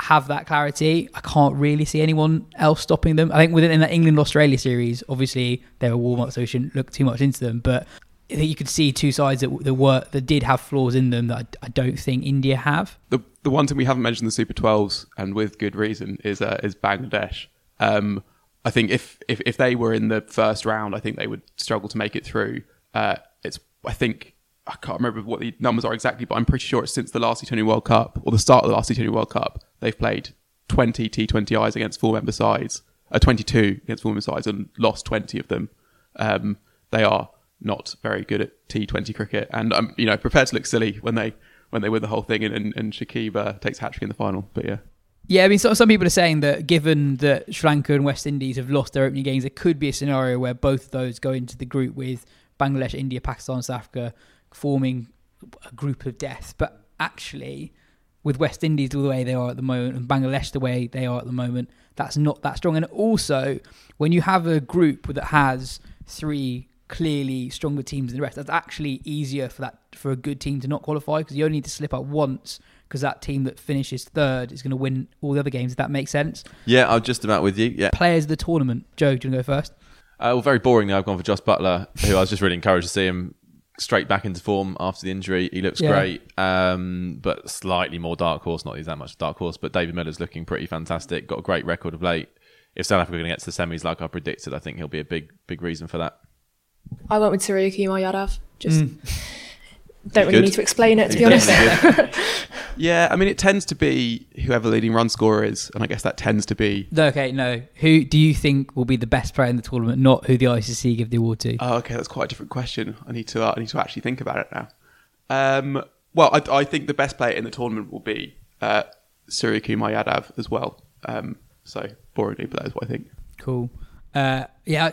have that clarity, I can't really see anyone else stopping them. I think within that England Australia series, obviously they were warm up, so we shouldn't look too much into them. But I think you could see two sides that, that were that did have flaws in them that I, I don't think India have. the the one thing we haven't mentioned the Super 12s, and with good reason, is uh, is Bangladesh. Um, I think if, if if they were in the first round, I think they would struggle to make it through. Uh, it's I think I can't remember what the numbers are exactly, but I'm pretty sure it's since the last T20 World Cup or the start of the last T20 World Cup, they've played 20 T20Is against full member sides, uh, 22 against full member sides, and lost 20 of them. Um, they are not very good at T20 cricket, and I'm you know prepared to look silly when they when they win the whole thing and, and, and takes hat in the final. But yeah. Yeah, I mean, so, some people are saying that given that Sri Lanka and West Indies have lost their opening games, there could be a scenario where both of those go into the group with Bangladesh, India, Pakistan, South Africa forming a group of death. But actually, with West Indies the way they are at the moment and Bangladesh the way they are at the moment, that's not that strong. And also, when you have a group that has three clearly stronger teams than the rest, that's actually easier for that for a good team to not qualify because you only need to slip up once because that team that finishes third is going to win all the other games. If that makes sense. Yeah, I'm just about with you. Yeah. Players of the tournament. Joe, do you want to go first? Uh, well, very boringly, I've gone for Jos Buttler, who I was just really encouraged to see him straight back into form after the injury. He looks Yeah. great, um, but slightly more dark horse. Not that he's that much dark horse, but David Miller's looking pretty fantastic. Got a great record of late. If South Africa are going to get to the semis like I predicted, I think he'll be a big, big reason for that. I went with Suryakumar Yadav. Just don't really Good. need to explain it, to be honest. Yeah, I mean, it tends to be whoever the leading run scorer is, and I guess that tends to be. Okay, no. Who do you think will be the best player in the tournament? Not who the ICC give the award to. Oh, okay, that's quite a different question. I need to. Uh, I need to actually think about it now. Um, well, I, I think the best player in the tournament will be uh, Suryakumar Yadav as well. Um, so boringly, but that is what I think. Cool. Uh, yeah,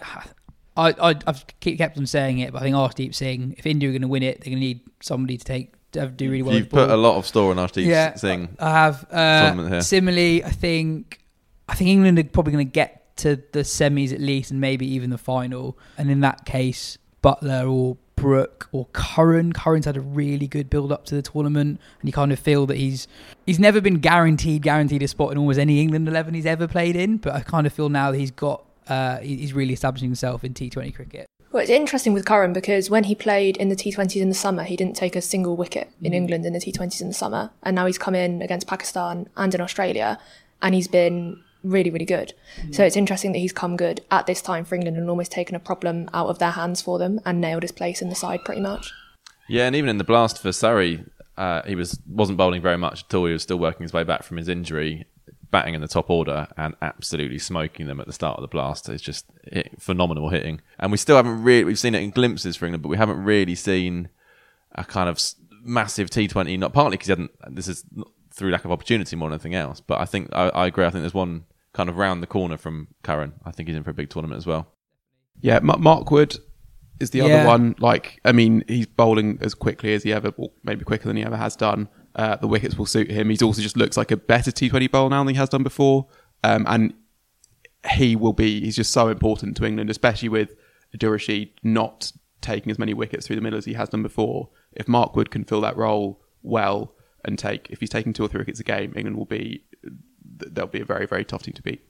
I, I, I've kept on saying it, but I think Arshdeep Singh, if India are going to win it, they're going to need somebody to take to do really well. You've the ball. put a lot of store on Arshdeep yeah, Singh. I have. Uh, similarly, I think I think England are probably going to get to the semis at least, and maybe even the final. And in that case, Buttler or Brook or Curran. Curran's had a really good build up to the tournament, and you kind of feel that he's he's never been guaranteed guaranteed a spot in almost any England eleven he's ever played in. But I kind of feel now that he's got uh, he- he's really establishing himself in T Twenty cricket. Well, it's interesting with Curran because when he played in the T20s in the summer, he didn't take a single wicket in England in the T20s in the summer. And now he's come in against Pakistan and in Australia, and he's been really, really good. So it's interesting that he's come good at this time for England and almost taken a problem out of their hands for them and nailed his place in the side pretty much. Yeah, and even in the blast for Surrey, uh, he was wasn't bowling very much at all. He was still working his way back from his injury, batting in the top order and absolutely smoking them at the start of the blast. It's just hit, phenomenal hitting, and we still haven't really we've seen it in glimpses for England, but we haven't really seen a kind of massive T Twenty. Not partly because he hadn't. This is through lack of opportunity more than anything else. But I think I, I agree. I think there's one kind of round the corner from Curran. I think he's in for a big tournament as well. Yeah, Mark Wood is the Yeah. other one. Like, I mean, he's bowling as quickly as he ever, maybe quicker than he ever has done. Uh, the wickets will suit him. He's also just looks like a better T20 bowler now than he has done before. Um, and he will be, he's just so important to England, especially with Adil Rashid not taking as many wickets through the middle as he has done before. If Mark Wood can fill that role well and take, if he's taking two or three wickets a game, England will be, they'll be a very, very tough team to beat.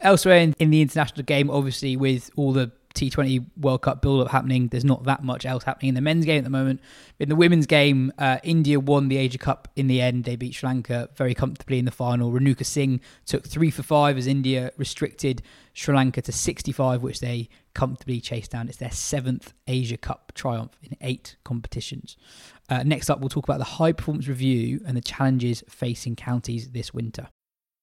Elsewhere in, in the international game, obviously with all the T20 World Cup build up happening, there's not that much else happening in the men's game at the moment. In the women's game, uh, India won the Asia Cup in the end. They beat Sri Lanka very comfortably in the final. Renuka Singh took three for five as India restricted Sri Lanka to 65, which they comfortably chased down. It's their seventh Asia Cup triumph in eight competitions. Uh, next up, we'll talk about the high performance review and the challenges facing counties this winter.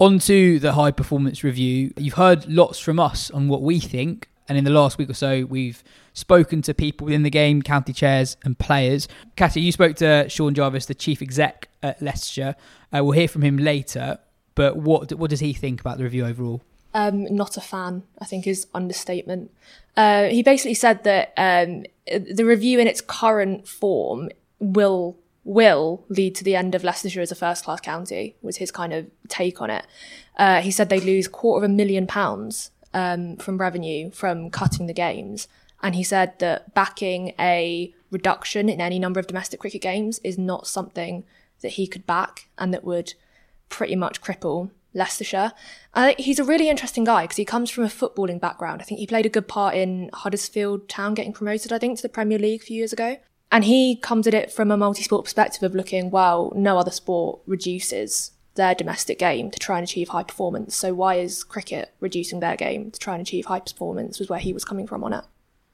On to the high performance review. You've heard lots from us on what we think, and in the last week or so, we've spoken to people within the game, county chairs, and players. Katya, you spoke to Sean Jarvis, the chief exec at Leicestershire. Uh, we'll hear from him later, but what what does he think about the review overall? um, not a fan, I think is understatement. Uh, he basically said that um, the review in its current form will will lead to the end of Leicestershire as a first class county. Was his kind of take on it. Uh, he said they'd lose quarter of a million pounds um, from revenue from cutting the games, and he said that backing a reduction in any number of domestic cricket games is not something that he could back and that would pretty much cripple Leicestershire. Uh, he's a really interesting guy because he comes from a footballing background. I think he played a good part in Huddersfield Town getting promoted, I think, to the Premier League a few years ago. And he comes at it from a multi sport perspective of looking, well, no other sport reduces their domestic game to try and achieve high performance. So why is cricket reducing their game to try and achieve high performance? Was where he was coming from on it.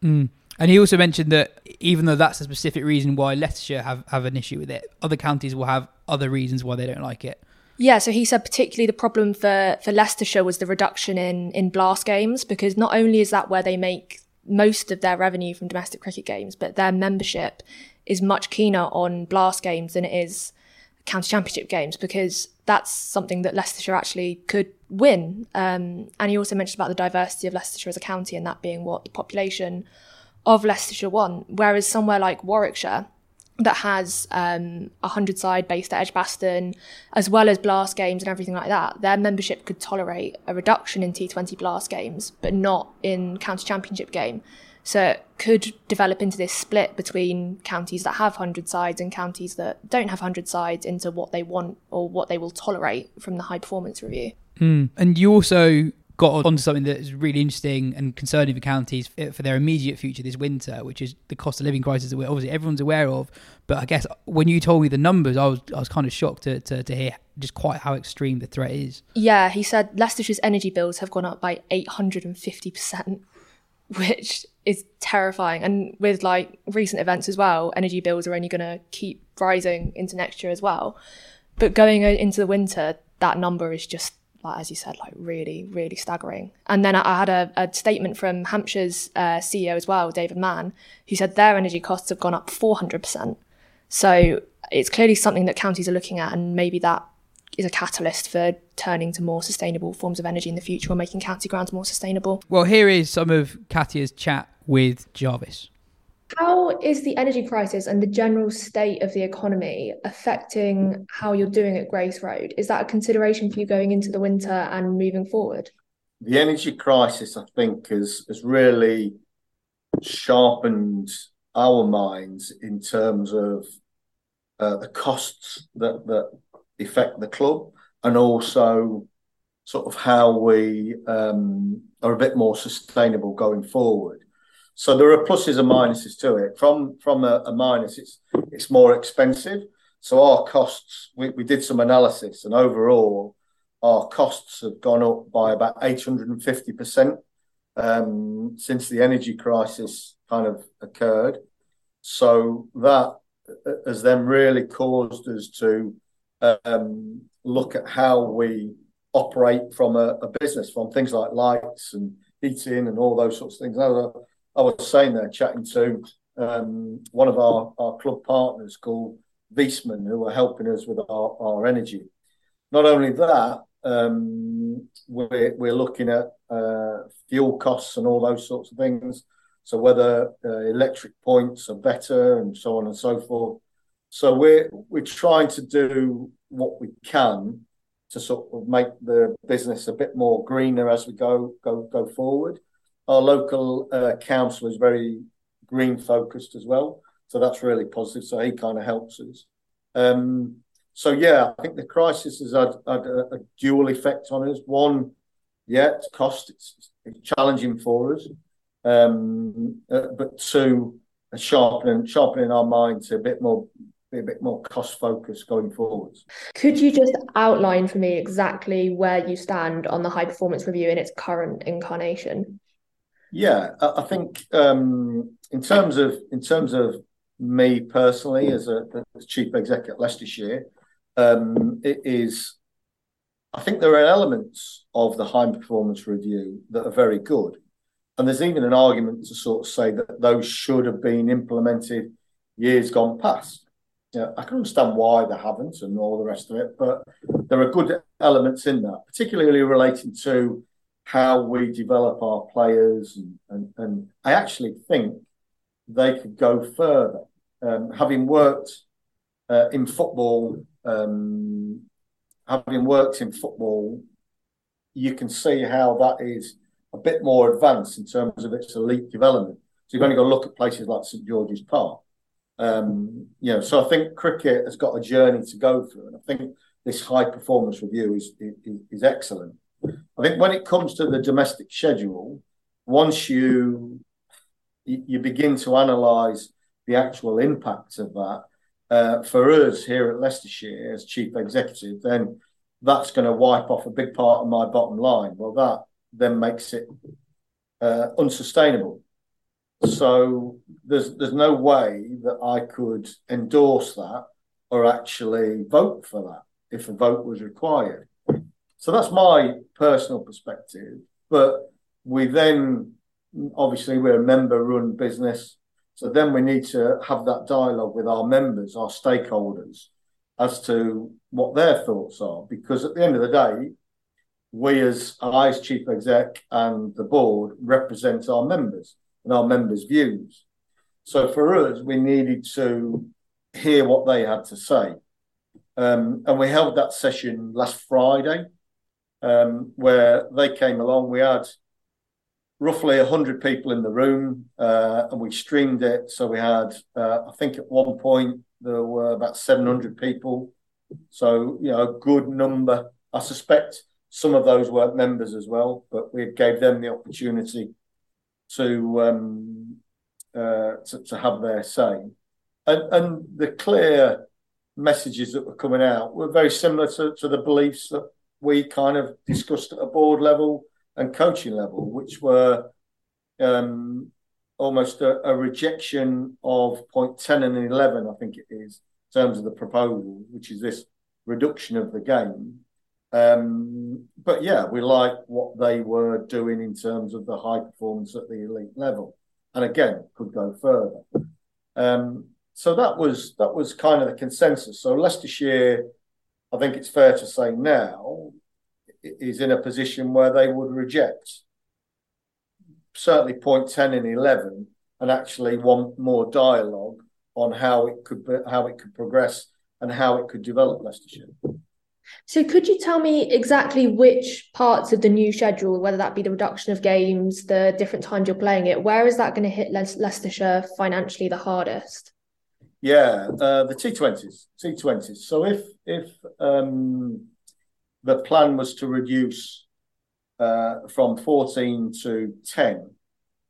Mm. And he also mentioned that even though that's a specific reason why Leicestershire have, have an issue with it, other counties will have other reasons why they don't like it. Yeah, so he said particularly the problem for, for Leicestershire was the reduction in, in blast games because not only is that where they make most of their revenue from domestic cricket games, but their membership is much keener on blast games than it is county championship games because that's something that Leicestershire actually could win. Um, and he also mentioned about the diversity of Leicestershire as a county and that being what the population of Leicestershire want. Whereas somewhere like Warwickshire, that has um, a hundred side based at Edgbaston, as well as blast games and everything like that, their membership could tolerate a reduction in T20 blast games, but not in county championship game. So it could develop into this split between counties that have hundred sides and counties that don't have hundred sides into what they want or what they will tolerate from the high performance review. Mm. And you also got onto something that is really interesting and concerning for counties for their immediate future this winter, which is the cost of living crisis that we're obviously everyone's aware of. But I guess when you told me the numbers, I was I was kind of shocked to, to, to hear just quite how extreme the threat is. Yeah, he said Leicestershire's energy bills have gone up by 850%, which is terrifying. And with like recent events as well, energy bills are only going to keep rising into next year as well. But going into the winter, that number is just like as you said, like really, really staggering. And then I had a, a statement from Hampshire's uh, CEO as well, David Mann, who said their energy costs have gone up 400%. So it's clearly something that counties are looking at, and maybe that is a catalyst for turning to more sustainable forms of energy in the future or making county grounds more sustainable. Well, here is some of Katya's chat with Jarvis. How is the energy crisis and the general state of the economy affecting how you're doing at Grace Road? Is that a consideration for you going into the winter and moving forward? The energy crisis, I think, has, has really sharpened our minds in terms of uh, the costs that, that affect the club and also sort of how we um, are a bit more sustainable going forward. So there are pluses and minuses to it. From from a, a minus, it's it's more expensive. So our costs, we, we did some analysis, and overall, our costs have gone up by about eight hundred and fifty percent um, since the energy crisis kind of occurred. So that has then really caused us to um, look at how we operate from a, a, business, from things like lights and heating and all those sorts of things. I was saying there, chatting to um, one of our, our club partners called Viessmann, who are helping us with our, our energy. Not only that, um, we're, we're looking at uh, fuel costs and all those sorts of things. So whether uh, electric points are better and so on and so forth. So we're we're trying to do what we can to sort of make the business a bit more greener as we go go go forward. Our local uh, council is very green focused as well, so that's really positive. So he kind of helps us. Um, so yeah, I think the crisis has had, had a, a, dual effect on us. One, yeah, it's cost, it's, it's challenging for us, um, uh, but two, sharpening sharpening our mind to a bit more be a bit more cost focused going forwards. Could you just outline for me exactly where you stand on the high performance review in its current incarnation? Yeah, I think um, in terms of in terms of me personally as a as chief executive at Leicestershire, um, it is. I think there are elements of the high performance review that are very good, and there's even an argument to sort of say that those should have been implemented years gone past. Yeah, I can understand why they haven't and all the rest of it, but there are good elements in that, particularly relating to how we develop our players. And, and, and I actually think they could go further. Um, having worked uh, in football, um, having worked in football, you can see how that is a bit more advanced in terms of its elite development. So you've only got to look at places like St George's Park. Um, you know, so I think cricket has got a journey to go through, and I think this high performance review is, is, is excellent. I think when it comes to the domestic schedule, once you you begin to analyse the actual impact of that, uh, for us here at Leicestershire as chief executive, then that's going to wipe off a big part of my bottom line. Well, that then makes it uh, unsustainable. So there's there's no way that I could endorse that or actually vote for that if a vote was required. So that's my personal perspective. But we then obviously we're a member run business. So then we need to have that dialogue with our members, our stakeholders, as to what their thoughts are. Because at the end of the day, we as I as chief exec and the board represent our members and our members' views. So for us, we needed to hear what they had to say. Um, and we held that session last Friday, um, where they came along. We had roughly 100 people in the room uh, and we streamed it. So we had, uh, I think at one point, there were about 700 people. So, you know, a good number. I suspect some of those were members as well, but we gave them the opportunity to um, uh, to, to, have their say. And, and the clear messages that were coming out were very similar to, to the beliefs that we kind of discussed at a board level and coaching level, which were um, almost a, a, rejection of point 10 and 11, I think it is, in terms of the proposal, which is this reduction of the game. Um, but yeah, we like what they were doing in terms of the high performance at the elite level, and again, could go further. Um, so that was that was kind of the consensus. So Leicestershire, I think it's fair to say now, is in a position where they would reject certainly point 10 and 11 and actually want more dialogue on how it could how it could progress and how it could develop Leicestershire. So, could you tell me exactly which parts of the new schedule, whether that be the reduction of games, the different times you're playing it, where is that going to hit Le- Leicestershire financially the hardest? Yeah, uh, the T20s, T20s. So if if um, the plan was to reduce uh, from 14 to 10.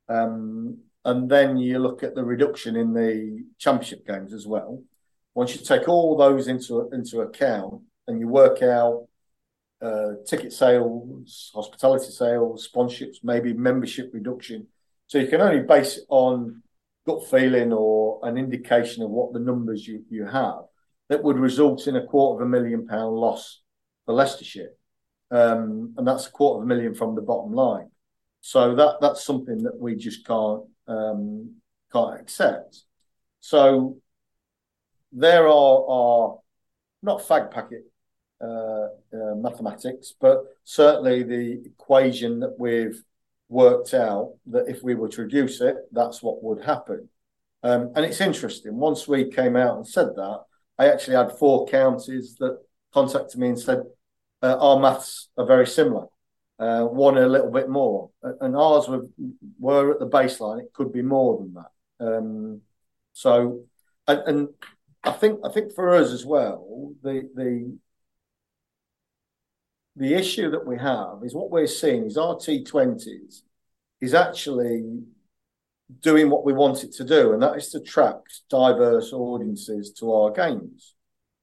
Um, and then you look at the reduction in the championship games as well. Once you take all those into into account and you work out uh, ticket sales, hospitality sales, sponsorships, maybe membership reduction, so you can only base it on gut feeling or an indication of what the numbers you, you have that would result in a quarter of a million pound loss for Leicestershire, um, and that's a quarter of a million from the bottom line. So that that's something that we just can't um, can't accept. So there are are not fag packet uh, uh, mathematics, but certainly the equation that we've worked out that if we were to reduce it, that's what would happen. Um, and it's interesting. Once we came out and said that, I actually had four counties that contacted me and said, uh, our maths are very similar. Uh, one a little bit more, and ours were were at the baseline. It could be more than that. Um, so, and, and I think I think for us as well, the the the issue that we have is what we're seeing is our T20s is actually doing what we want it to do, and that is to attract diverse audiences to our games.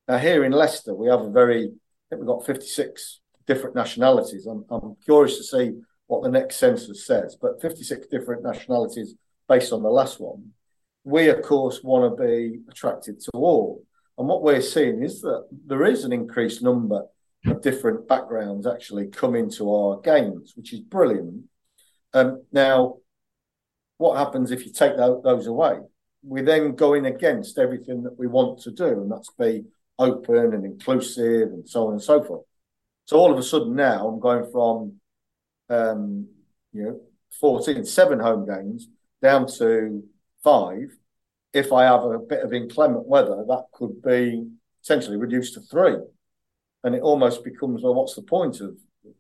Now, here in Leicester, we have a very I think we've got 56 different nationalities. I'm, I'm curious to see what the next census says, but 56 different nationalities based on the last one. We, of course, want to be attracted to all. And what we're seeing is that there is an increased number of different backgrounds actually come into our games, which is brilliant. Um, now, what happens if you take those away? We're then going against everything that we want to do, and that's be open and inclusive and so on and so forth. So all of a sudden now I'm going from um, you know 14, seven home games down to five. If I have a bit of inclement weather, that could be essentially reduced to three. And it almost becomes, well, what's the point of,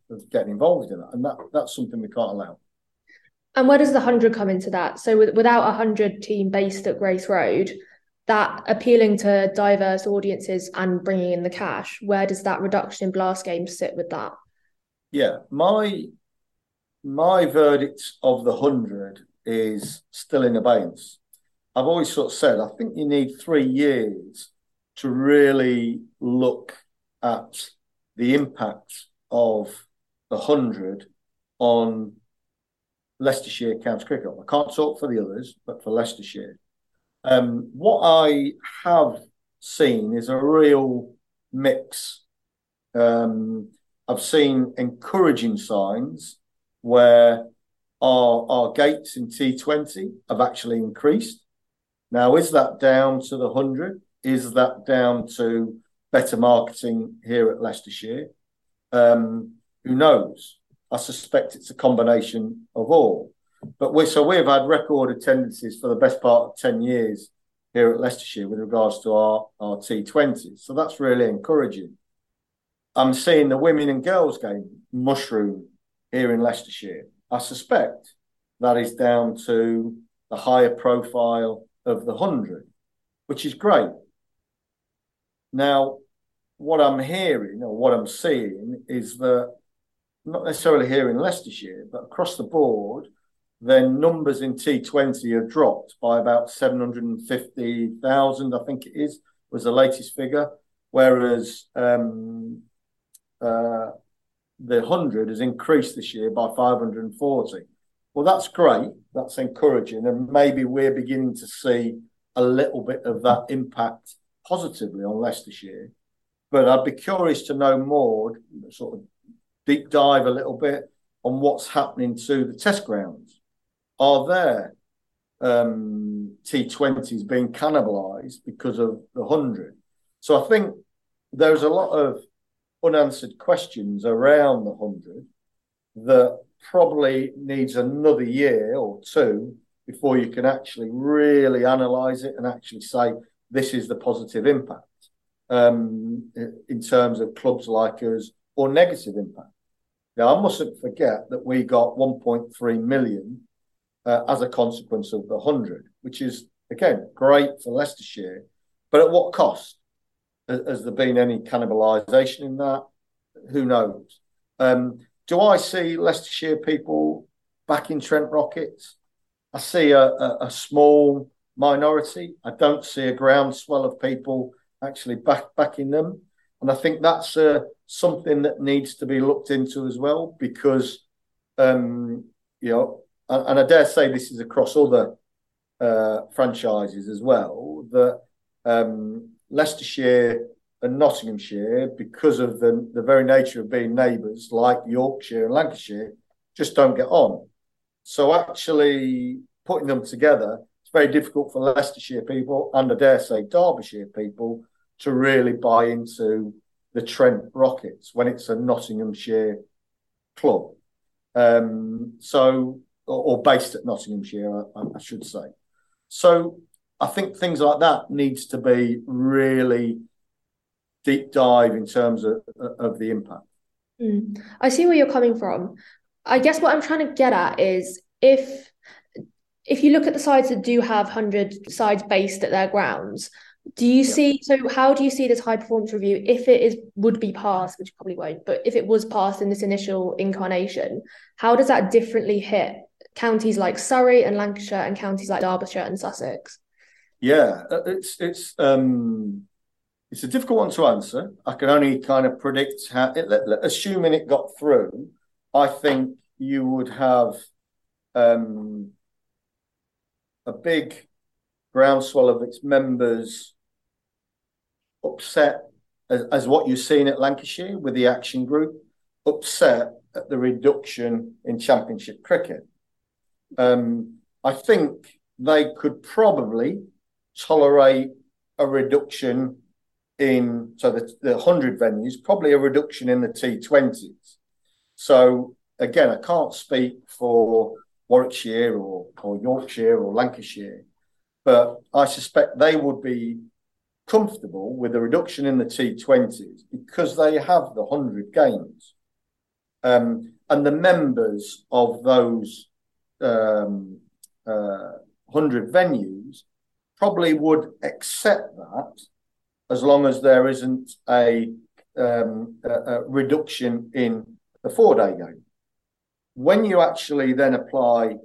of getting involved in that? And that that's something we can't allow. And where does the 100 come into that? So with, without a 100 team based at Grace Road, that appealing to diverse audiences and bringing in the cash, where does that reduction in blast games sit with that? Yeah, my my verdict of the hundred is still in abeyance. I've always sort of said I think you need three years to really look at the impact of the hundred on Leicestershire County Cricket. I can't talk for the others, but for Leicestershire. Um, what I have seen is a real mix. Um, I've seen encouraging signs where our, our gates in T20 have actually increased. Now, is that down to the 100? Is that down to better marketing here at Leicestershire? Um, who knows? I suspect it's a combination of all. But we so we've had record attendances for the best part of 10 years here at Leicestershire with regards to our, our T20s. So that's really encouraging. I'm seeing the women and girls game mushroom here in Leicestershire. I suspect that is down to the higher profile of the 100, which is great. Now, what I'm hearing or what I'm seeing is that not necessarily here in Leicestershire, but across the board, then numbers in T20 have dropped by about 750,000, I think it is, was the latest figure, whereas um, uh, the 100 has increased this year by 540. Well, that's great. That's encouraging. And maybe we're beginning to see a little bit of that impact positively on Leicestershire. But I'd be curious to know more, sort of deep dive a little bit on what's happening to the test grounds are there um, T20s being cannibalized because of the 100? So I think there's a lot of unanswered questions around the 100 that probably needs another year or two before you can actually really analyze it and actually say this is the positive impact um, in terms of clubs like us or negative impact. Now, I mustn't forget that we got 1.3 million uh, as a consequence of the 100, which is, again, great for Leicestershire. But at what cost? Has, there been any cannibalisation in that? Who knows? Um, do I see Leicestershire people back in Trent Rockets? I see a, a, a, small minority. I don't see a groundswell of people actually back backing them, and I think that's uh, something that needs to be looked into as well because um, you know and, I dare say this is across other uh, franchises as well, that um, Leicestershire and Nottinghamshire, because of the, the very nature of being neighbours, like Yorkshire and Lancashire, just don't get on. So actually putting them together, it's very difficult for Leicestershire people and I dare say Derbyshire people to really buy into the Trent Rockets when it's a Nottinghamshire club. Um, so or, or based at Nottinghamshire, I, I, should say. So I think things like that needs to be really deep dive in terms of of the impact. Mm. I see where you're coming from. I guess what I'm trying to get at is if if you look at the sides that do have 100 sides based at their grounds, do you yeah. see so how do you see this high performance review if it is would be passed, which probably won't, but if it was passed in this initial incarnation, how does that differently hit counties like Surrey and Lancashire and counties like Derbyshire and Sussex? Yeah, uh, it's it's um it's a difficult one to answer. I can only kind of predict how, it, assuming it got through. I think you would have um, a big groundswell of its members upset as, as what you've seen at Lancashire with the action group, upset at the reduction in championship cricket. Um, I think they could probably tolerate a reduction in so the, the 100 venues, probably a reduction in the T20s. So again, I can't speak for Warwickshire or, or Yorkshire or Lancashire, but I suspect they would be comfortable with a reduction in the T20s because they have the 100 games. Um, and the members of those um, uh, 100 venues probably would accept that as long as there isn't a, um, a, a reduction in the four day game. When you actually then apply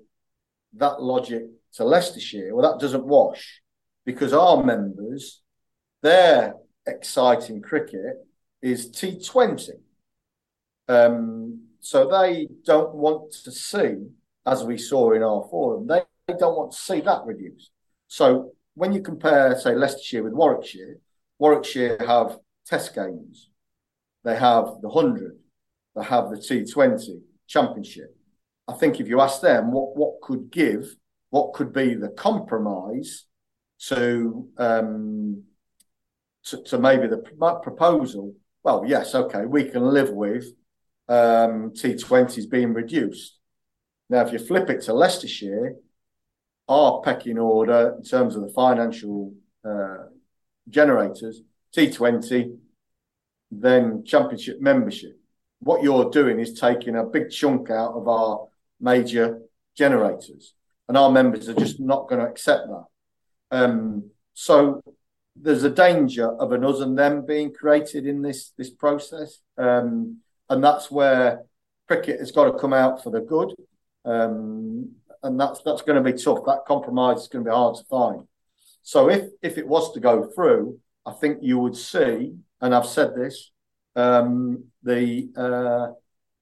that logic to Leicestershire, well, that doesn't wash because our members, their exciting cricket is T20. Um, so they don't want to see, as we saw in our forum, they, they don't want to see that reduced. So when you compare, say, Leicestershire with Warwickshire, Warwickshire have test games, they have the 100, they have the T20 championship. I think if you ask them what, what could give, what could be the compromise to, um, to, to maybe the proposal, well, yes, okay, we can live with um, T20s being reduced. Now, if you flip it to Leicestershire, our pecking order in terms of the financial uh, generators, T20, then Championship membership. What you're doing is taking a big chunk out of our major generators, and our members are just not going to accept that. Um, so there's a danger of an us and them being created in this this process, um, and that's where cricket has got to come out for the good. Um, and that's that's going to be tough. That compromise is going to be hard to find. So if if it was to go through, I think you would see, and I've said this, um, the uh,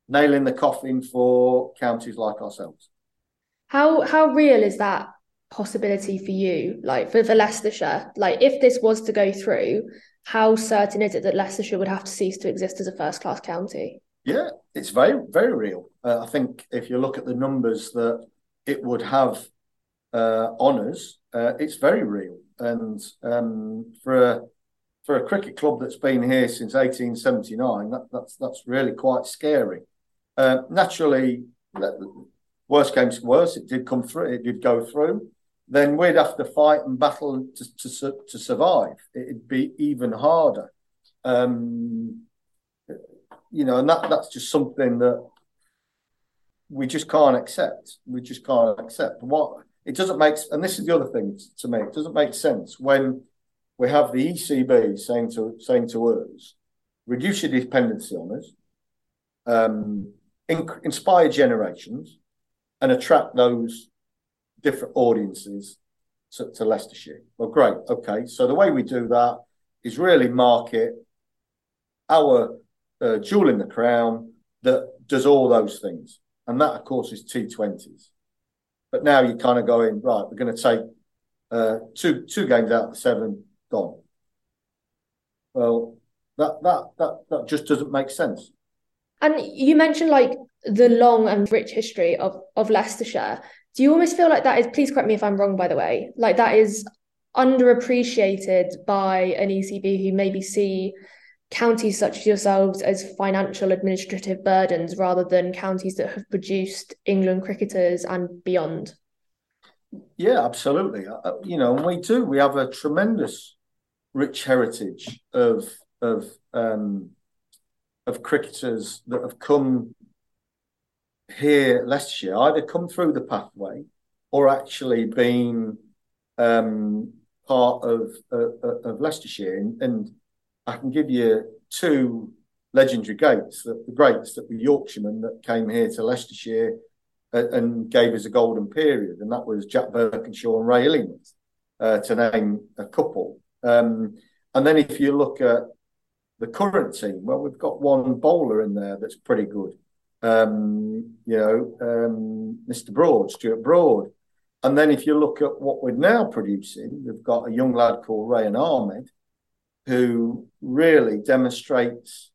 nail in the coffin for counties like ourselves. How how real is that possibility for you? Like for, for Leicestershire, like if this was to go through, how certain is it that Leicestershire would have to cease to exist as a first class county? Yeah, it's very very real. Uh, I think if you look at the numbers that it would have uh, honours, uh, it's very real. And um, for a for a cricket club that's been here since 1879, that, that's that's really quite scary. Uh, naturally, worst came to worst, it did come through, it did go through. Then we'd have to fight and battle to to, to survive. It'd be even harder. Um, you know, and that that's just something that we just can't accept. We just can't accept what it doesn't make. And this is the other thing to me. It doesn't make sense when we have the ECB saying to saying to us, reduce your dependency on us, um, in, inspire generations, and attract those different audiences to, to Leicestershire. Well, great. Okay, so the way we do that is really market our uh, jewel in the crown that does all those things and that of course is T20s. But now you're kind of going right. We're going to take uh, two two games out of seven gone. Well, that that that that just doesn't make sense. And you mentioned like the long and rich history of of Leicestershire. Do you almost feel like that is? Please correct me if I'm wrong. By the way, like that is underappreciated by an ECB who maybe see counties such as yourselves as financial administrative burdens rather than counties that have produced England cricketers and beyond? Yeah, absolutely. Uh, uh, you know, we do. We have a tremendous, rich heritage of of um, of cricketers that have come here, Leicestershire, either come through the pathway or actually been um, part of, uh, of Leicestershire. And, and I can give you two legendary gates, the, the greats that were Yorkshiremen that came here to Leicestershire and, and gave us a golden period, and that was Jack Birkinshaw and Ray uh, to name a couple. Um, and then if you look at the current team, well, we've got one bowler in there that's pretty good. Um, you know, um, Mr. Broad, Stuart Broad. And then if you look at what we're now producing, we've got a young lad called Rehan Ahmed, who really demonstrates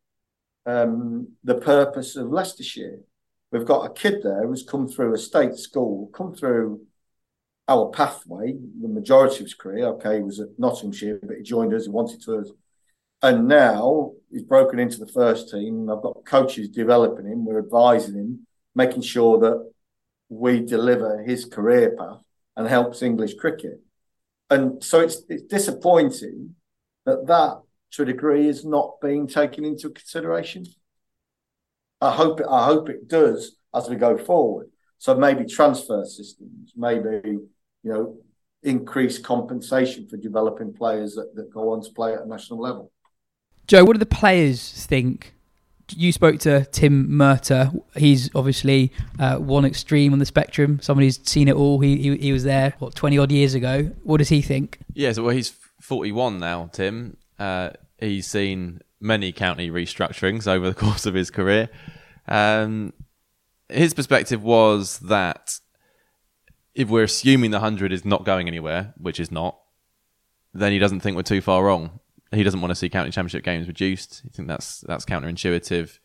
um, the purpose of Leicestershire. We've got a kid there who's come through a state school, come through our pathway, the majority of his career. Okay, he was at Nottinghamshire, but he joined us, he wanted to. And now he's broken into the first team. I've got coaches developing him, we're advising him, making sure that we deliver his career path and helps English cricket. And so it's it's disappointing that that to a degree is not being taken into consideration. I hope it, I hope it does as we go forward. So maybe transfer systems, maybe you know increased compensation for developing players that, that go on to play at a national level. Joe, what do the players think? You spoke to Tim Murtagh. He's obviously uh, one extreme on the spectrum. Somebody's seen it all. He, he he was there what twenty odd years ago. What does he think? Yeah, so well, he's 41 now, Tim. Uh, he's seen many county restructurings over the course of his career. Um, his perspective was that if we're assuming the 100 is not going anywhere, which is not, then he doesn't think we're too far wrong. He doesn't want to see county championship games reduced. I think that's that's counterintuitive.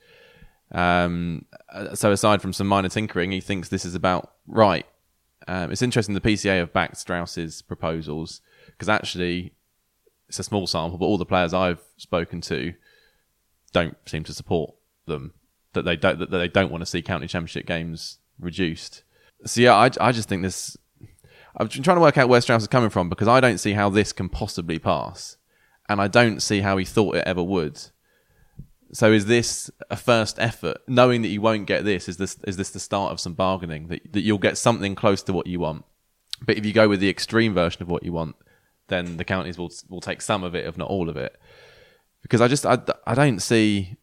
Um, uh, so aside from some minor tinkering, he thinks this is about right. Um, it's interesting the PCA have backed Strauss's proposals because actually it's a small sample, but all the players I've spoken to don't seem to support them. That they don't that they don't want to see county championship games reduced. So yeah, I, I just think this. I'm trying to work out where Strauss is coming from because I don't see how this can possibly pass, and I don't see how he thought it ever would. So is this a first effort, knowing that you won't get this? Is this is this the start of some bargaining that that you'll get something close to what you want? But if you go with the extreme version of what you want, then the counties will will take some of it, if not all of it. Because I just I, I don't see,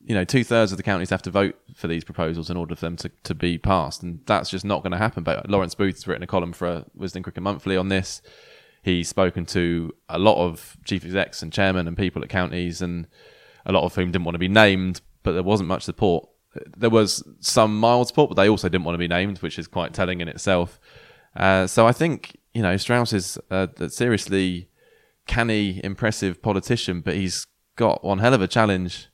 you know, two thirds of the counties have to vote for these proposals in order for them to, to be passed, and that's just not going to happen. But Lawrence Booth's written a column for Wisden Cricket Monthly on this. He's spoken to a lot of chief execs and chairmen and people at counties, and a lot of whom didn't want to be named, but there wasn't much support. There was some mild support, but they also didn't want to be named, which is quite telling in itself. Uh, so I think you know Strauss is a, a seriously canny, impressive politician, but he's got one hell of a challenge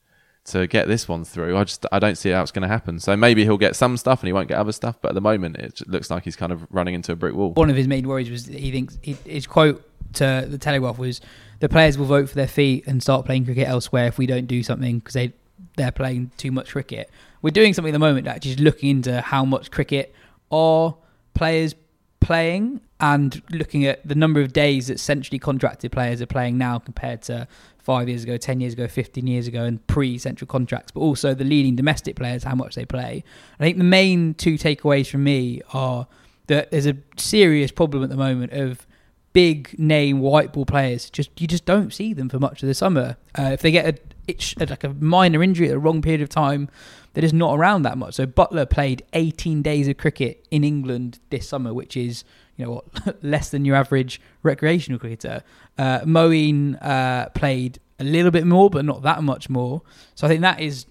to get this one through. I just I don't see how it's going to happen. So maybe he'll get some stuff and he won't get other stuff, but at the moment it looks like he's kind of running into a brick wall. One of his main worries was he thinks he, his quote to the Telegraph was the players will vote for their feet and start playing cricket elsewhere if we don't do something because they they're playing too much cricket. We're doing something at the moment that just looking into how much cricket are players playing and looking at the number of days that centrally contracted players are playing now compared to five years ago, 10 years ago, 15 years ago, and pre central contracts, but also the leading domestic players, how much they play. I think the main two takeaways from me are that there's a serious problem at the moment of big name white ball players. Just you just don't see them for much of the summer. Uh, if they get a like a minor injury at the wrong period of time, they're just not around that much. So Buttler played 18 days of cricket in England this summer, which is you know what less than your average recreational cricketer. Uh, Moeen uh, played a little bit more, but not that much more. So I think that is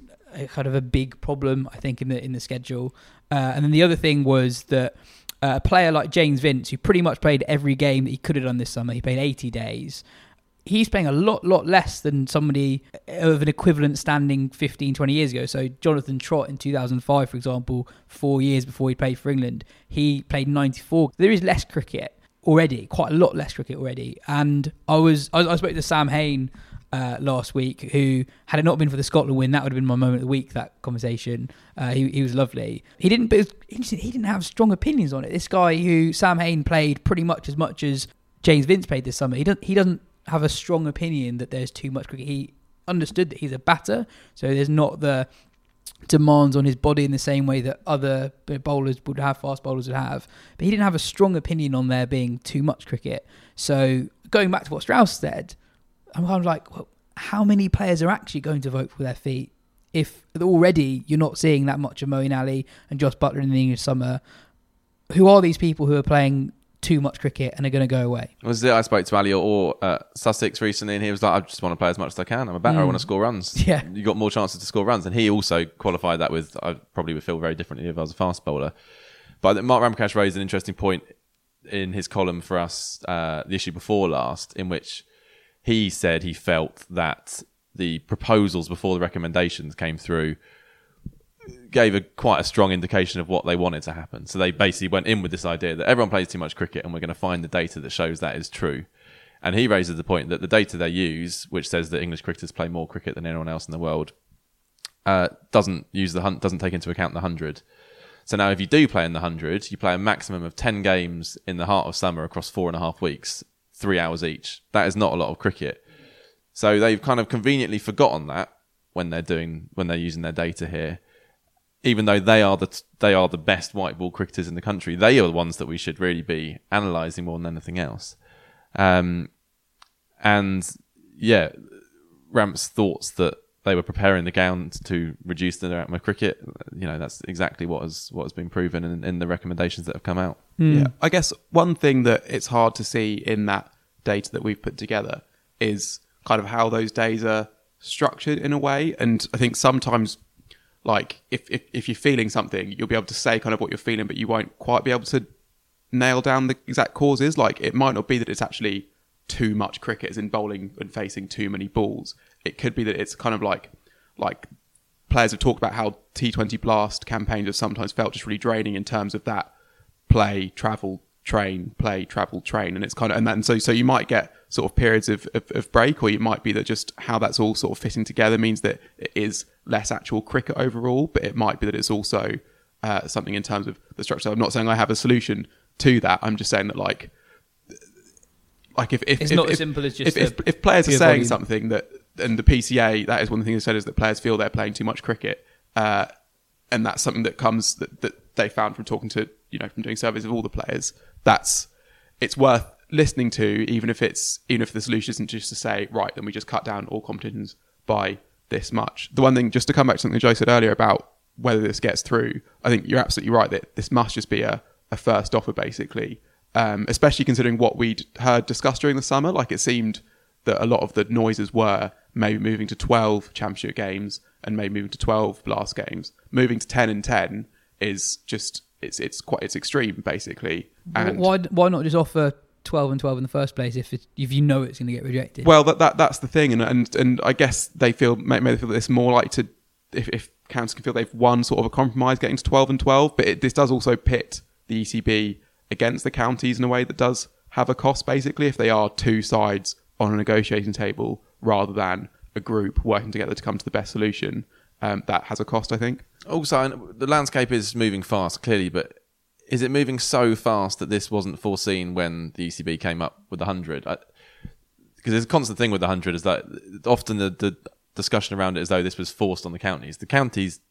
kind of a big problem. I think in the in the schedule. Uh, and then the other thing was that uh, a player like James Vince, who pretty much played every game that he could have done this summer, he played 80 days. He's playing a lot, lot less than somebody of an equivalent standing 15, 20 years ago. So Jonathan Trott in 2005, for example, four years before he played for England, he played 94. There is less cricket already, quite a lot less cricket already. And I was, I, I spoke to Sam Hain uh, last week, who had it not been for the Scotland win, that would have been my moment of the week. That conversation, uh, he, he was lovely. He didn't, but he didn't have strong opinions on it. This guy who Sam Hain played pretty much as much as James Vince played this summer. He doesn't, he doesn't have a strong opinion that there's too much cricket. He understood that he's a batter, so there's not the demands on his body in the same way that other bowlers would have, fast bowlers would have. But he didn't have a strong opinion on there being too much cricket. So going back to what Strauss said, I'm kind of like, well, how many players are actually going to vote for their feet if already you're not seeing that much of Moeen Ali and Jos Buttler in the English summer? Who are these people who are playing too much cricket and are going to go away? Was it? I spoke to Ali Orr uh, Sussex recently, and he was like, "I just want to play as much as I can. I'm a batter. Mm. I want to score runs. Yeah, you got more chances to score runs." And he also qualified that with, "I probably would feel very differently if I was a fast bowler." But Mark Ramprakash raised an interesting point in his column for us, uh, the issue before last, in which he said he felt that the proposals before the recommendations came through gave a quite a strong indication of what they wanted to happen. So they basically went in with this idea that everyone plays too much cricket and we're going to find the data that shows that is true. And he raises the point that the data they use, which says that English cricketers play more cricket than anyone else in the world, uh, doesn't use the hun- doesn't take into account the hundred. So now, if you do play in the hundred, you play a maximum of ten games in the heart of summer across four and a half weeks three hours each. That is not a lot of cricket. So they've kind of conveniently forgotten that when they're doing when they're using their data here. Even though they are the they are the best white ball cricketers in the country, they are the ones that we should really be analysing more than anything else. Um, and yeah, Ramp's thoughts that they were preparing the ground to reduce the amount of cricket. You know, that's exactly what has what has been proven in, in the recommendations that have come out. Yeah, I guess one thing that it's hard to see in that data that we've put together is kind of how those days are structured in a way. And I think sometimes, like if if, if you're feeling something, you'll be able to say kind of what you're feeling, but you won't quite be able to nail down the exact causes. Like it might not be that it's actually too much cricket, as in bowling and facing too many balls. It could be that it's kind of like like players have talked about how T20 blast campaigns have sometimes felt just really draining in terms of that play, travel, train, play, travel, train, and it's kind of and then so so you might get sort of periods of, of, of break, or you might be that just how that's all sort of fitting together means that it is less actual cricket overall, but it might be that it's also uh, something in terms of the structure. I'm not saying I have a solution to that. I'm just saying that like like if if It's if, not as simple as just if, if players are saying volume. something that and the PCA that is one of the things they said is that players feel they're playing too much cricket, uh, and that's something that comes that, that they found from talking to you know from doing surveys of all the players. That's it's worth listening to, even if it's even if the solution isn't just to say right, then we just cut down all competitions by this much. The one thing, just to come back to something Joe said earlier about whether this gets through, I think you're absolutely right that this must just be a, a first offer, basically. Um, especially considering what we'd heard discussed during the summer. Like it seemed that a lot of the noises were maybe moving to 12 championship games and maybe moving to 12 blast games. Moving to 10 and 10 is just it's it's quite it's extreme basically. And why why not just offer twelve and twelve in the first place if it, if you know it's going to get rejected? Well, that, that that's the thing, and and and I guess they feel maybe they feel that it's more like to if if counties can feel they've won sort of a compromise getting to twelve and twelve, but it, this does also pit the ECB against the counties in a way that does have a cost. Basically, if they are two sides on a negotiating table rather than a group working together to come to the best solution, um, that has a cost. I think. Also, the landscape is moving fast, clearly, but is it moving so fast that this wasn't foreseen when the ECB came up with the 100? Because there's a constant thing with the 100 is that often the, the discussion around it is though this was forced on the counties. The counties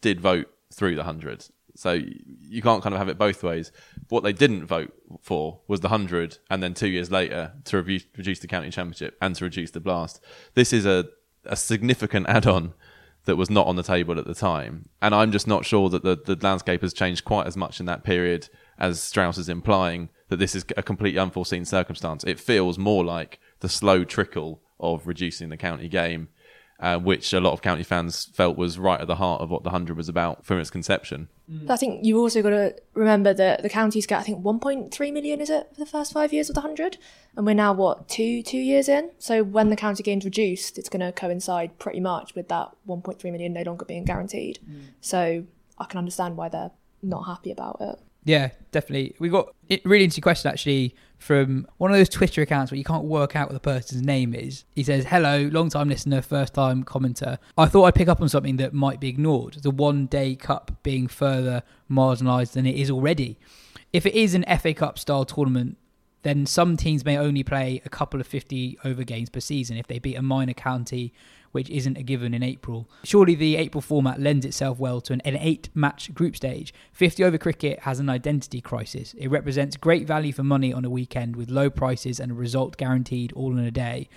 did vote through the 100. So you can't kind of have it both ways. What they didn't vote for was the 100 and then two years later to reduce, reduce the county championship and to reduce the blast. This is a, a significant add-on that was not on the table at the time. And I'm just not sure that the, the landscape has changed quite as much in that period as Strauss is implying that this is a completely unforeseen circumstance. It feels more like the slow trickle of reducing the county game, uh, which a lot of county fans felt was right at the heart of what the 100 was about from its conception. I think you've also got to remember that the counties get, I think, 1.3 million, is it, for the first five years of the 100? And we're now, what, two two years in? So when the county game's reduced, it's going to coincide pretty much with that 1.3 million no longer being guaranteed. So I can understand why they're not happy about it. Yeah, definitely. We got it really interesting question actually from one of those Twitter accounts where you can't work out what the person's name is. He says, "Hello, long time listener, first time commenter. I thought I'd pick up on something that might be ignored: the one day cup being further marginalised than it is already. If it is an FA Cup style tournament." Then some teams may only play a couple of 50 over games per season if they beat a minor county which isn't a given in April. Surely the April format lends itself well to an, an eight match group stage. 50 over cricket has an identity crisis. It represents great value for money on a weekend with low prices and a result guaranteed all in a day.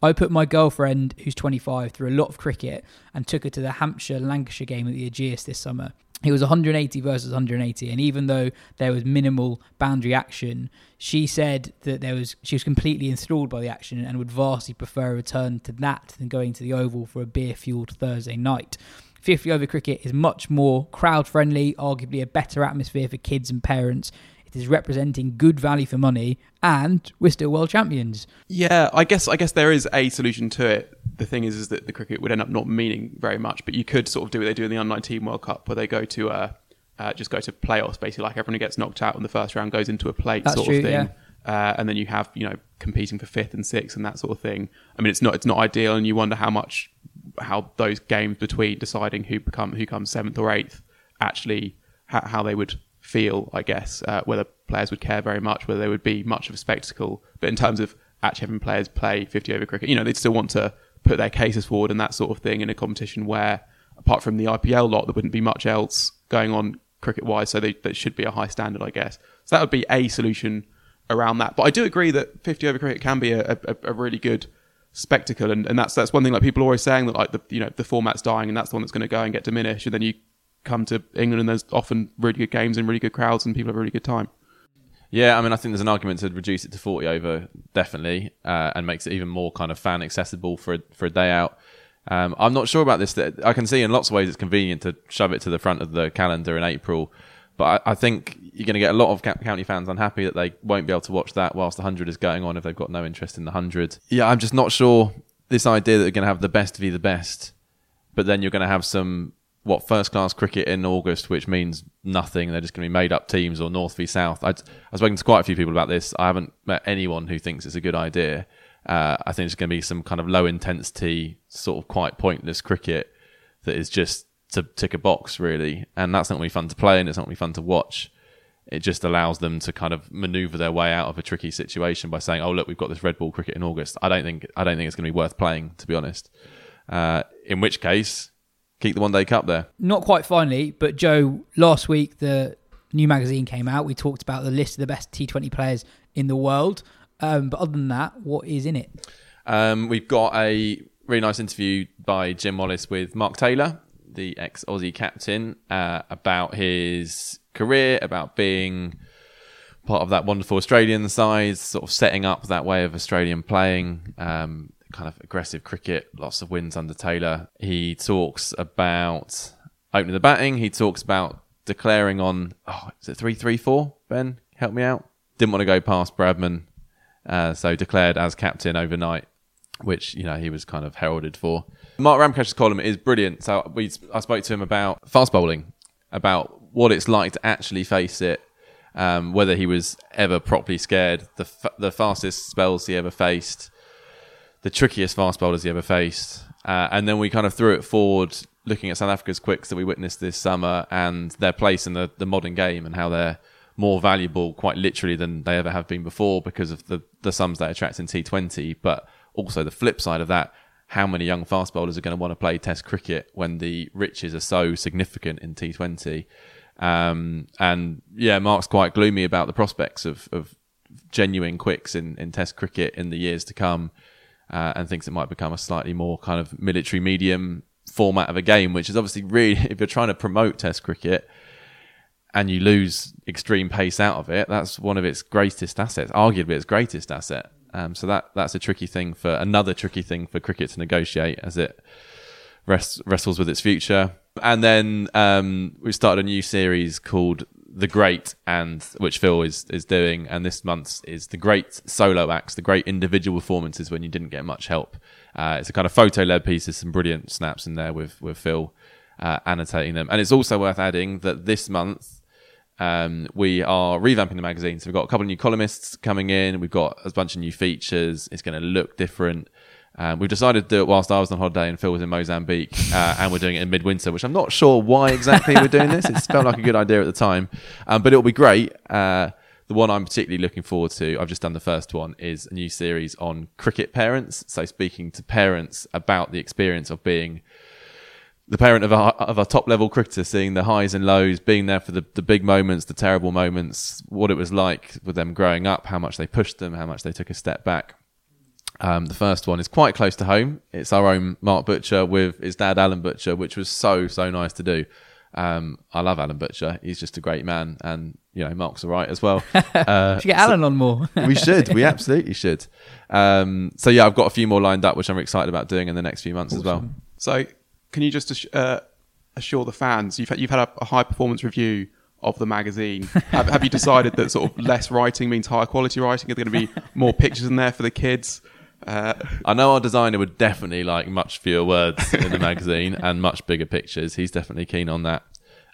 I put my girlfriend, who's 25, through a lot of cricket and took her to the Hampshire Lancashire game at the Ageas this summer. It was 180 versus 180, and even though there was minimal boundary action, she said that there was she was completely enthralled by the action and would vastly prefer a return to that than going to the Oval for a beer-fueled Thursday night. 50 over cricket is much more crowd friendly, arguably a better atmosphere for kids and parents. It is representing good value for money, and we're still world champions. Yeah, I guess I guess there is a solution to it. The thing is, is that the cricket would end up not meaning very much, but you could sort of do what they do in the under nineteen World Cup, where they go to uh, uh, just go to playoffs, basically, like everyone who gets knocked out in the first round goes into a plate That's sort true, of thing. yeah. Uh, and then you have you know competing for fifth and sixth and that sort of thing. I mean, it's not it's not ideal, and you wonder how much how those games between deciding who become who comes seventh or eighth actually how, how they would feel. I guess uh, whether players would care very much, whether they would be much of a spectacle. But in terms of actually having players play 50 over cricket, you know, they'd still want to put their cases forward and that sort of thing in a competition where apart from the IPL lot, there wouldn't be much else going on cricket wise. So they, that should be a high standard, I guess. So that would be a solution around that. But I do agree that 50 over cricket can be a, a, a really good spectacle, and, and that's that's one thing. Like people are always saying that like the you know the format's dying, and that's the one that's going to go and get diminished. And then you come to England, and there's often really good games and really good crowds, and people have a really good time. Yeah, I mean, I think there's an argument to reduce it to 40 over, definitely, uh, and makes it even more kind of fan accessible for a, for a day out. Um, I'm not sure about this. That I can see in lots of ways it's convenient to shove it to the front of the calendar in April, but I, I think you're going to get a lot of county fans unhappy that they won't be able to watch that whilst the 100 is going on if they've got no interest in the 100. Yeah, I'm just not sure. This idea that you're going to have the best be the best, but then you're going to have some what first class cricket in August, which means nothing. They're just going to be made up teams or North v South. i I've spoken to quite a few people about this. I haven't met anyone who thinks it's a good idea. Uh, I think it's going to be some kind of low intensity, sort of quite pointless cricket that is just to tick a box, really. And that's not going to be fun to play and it's not going to be fun to watch. It just allows them to kind of maneuver their way out of a tricky situation by saying, "Oh, look, we've got this red ball cricket in August." I don't think I don't think it's going to be worth playing, to be honest. Uh, in which case, keep the one day cup there. Not quite finally, but Joe, last week the new magazine came out. We talked about the list of the best T20 players in the world. Um, but other than that, what is in it? Um, we've got a really nice interview by Jim Wallace with Mark Taylor, the ex Aussie captain, uh, about his career, about being part of that wonderful Australian side, sort of setting up that way of Australian playing. Um, kind of aggressive cricket, lots of wins under Taylor. He talks about opening the batting. He talks about declaring on, oh, is it 3 3 4? Ben, help me out. Didn't want to go past Bradman, uh, so declared as captain overnight, which, you know, he was kind of heralded for. Mark Ramprakash's column is brilliant. So we, I spoke to him about fast bowling, about what it's like to actually face it. Um, whether he was ever properly scared, the f- the fastest spells he ever faced, the trickiest fast bowlers he ever faced. Uh, and then we kind of threw it forward, looking at South Africa's quicks that we witnessed this summer and their place in the, the modern game and how they're more valuable, quite literally, than they ever have been before because of the, the sums they attract in T20. But also the flip side of that, how many young fast bowlers are going to want to play Test cricket when the riches are so significant in T20? Um, and yeah, Mark's quite gloomy about the prospects of, of genuine quicks in, in Test cricket in the years to come uh, and thinks it might become a slightly more kind of military medium format of a game, which is obviously really, if you're trying to promote Test cricket and you lose extreme pace out of it, that's one of its greatest assets, arguably its greatest asset. Um, so that that's a tricky thing for another tricky thing for cricket to negotiate as it rest, wrestles with its future. And then um, we started a new series called the great and which Phil is is doing, and this month's is the great solo acts, the great individual performances when you didn't get much help. Uh, it's a kind of photo led piece. There's some brilliant snaps in there with with Phil uh, annotating them, and it's also worth adding that this month um, we are revamping the magazine. So we've got a couple of new columnists coming in. We've got a bunch of new features. It's going to look different. Um, we've decided to do it whilst I was on holiday and Phil was in Mozambique, uh, and we're doing it in midwinter, which I'm not sure why exactly we're doing this. It felt like a good idea at the time, um, but it'll be great. Uh, the one I'm particularly looking forward to, I've just done the first one, is a new series on cricket parents. So speaking to parents about the experience of being the parent of a, of a top level cricketer, seeing the highs and lows, being there for the, the big moments, the terrible moments, what it was like with them growing up, how much they pushed them, how much they took a step back. Um, the first one is quite close to home. It's our own Mark Butcher with his dad Alan Butcher, which was so so nice to do. Um, I love Alan Butcher. He's just a great man, and you know Mark's all right as well. Uh, should get Alan so on more. we should. We absolutely should. Um, so yeah, I've got a few more lined up, which I'm excited about doing in the next few months awesome. as well. So can you just uh, assure the fans you've had, you've had a, a high performance review of the magazine. have, have, you decided that sort of less writing means higher quality writing? Are there going to be more pictures in there for the kids? Uh, I know our designer would definitely like much fewer words in the magazine and much bigger pictures. He's definitely keen on that.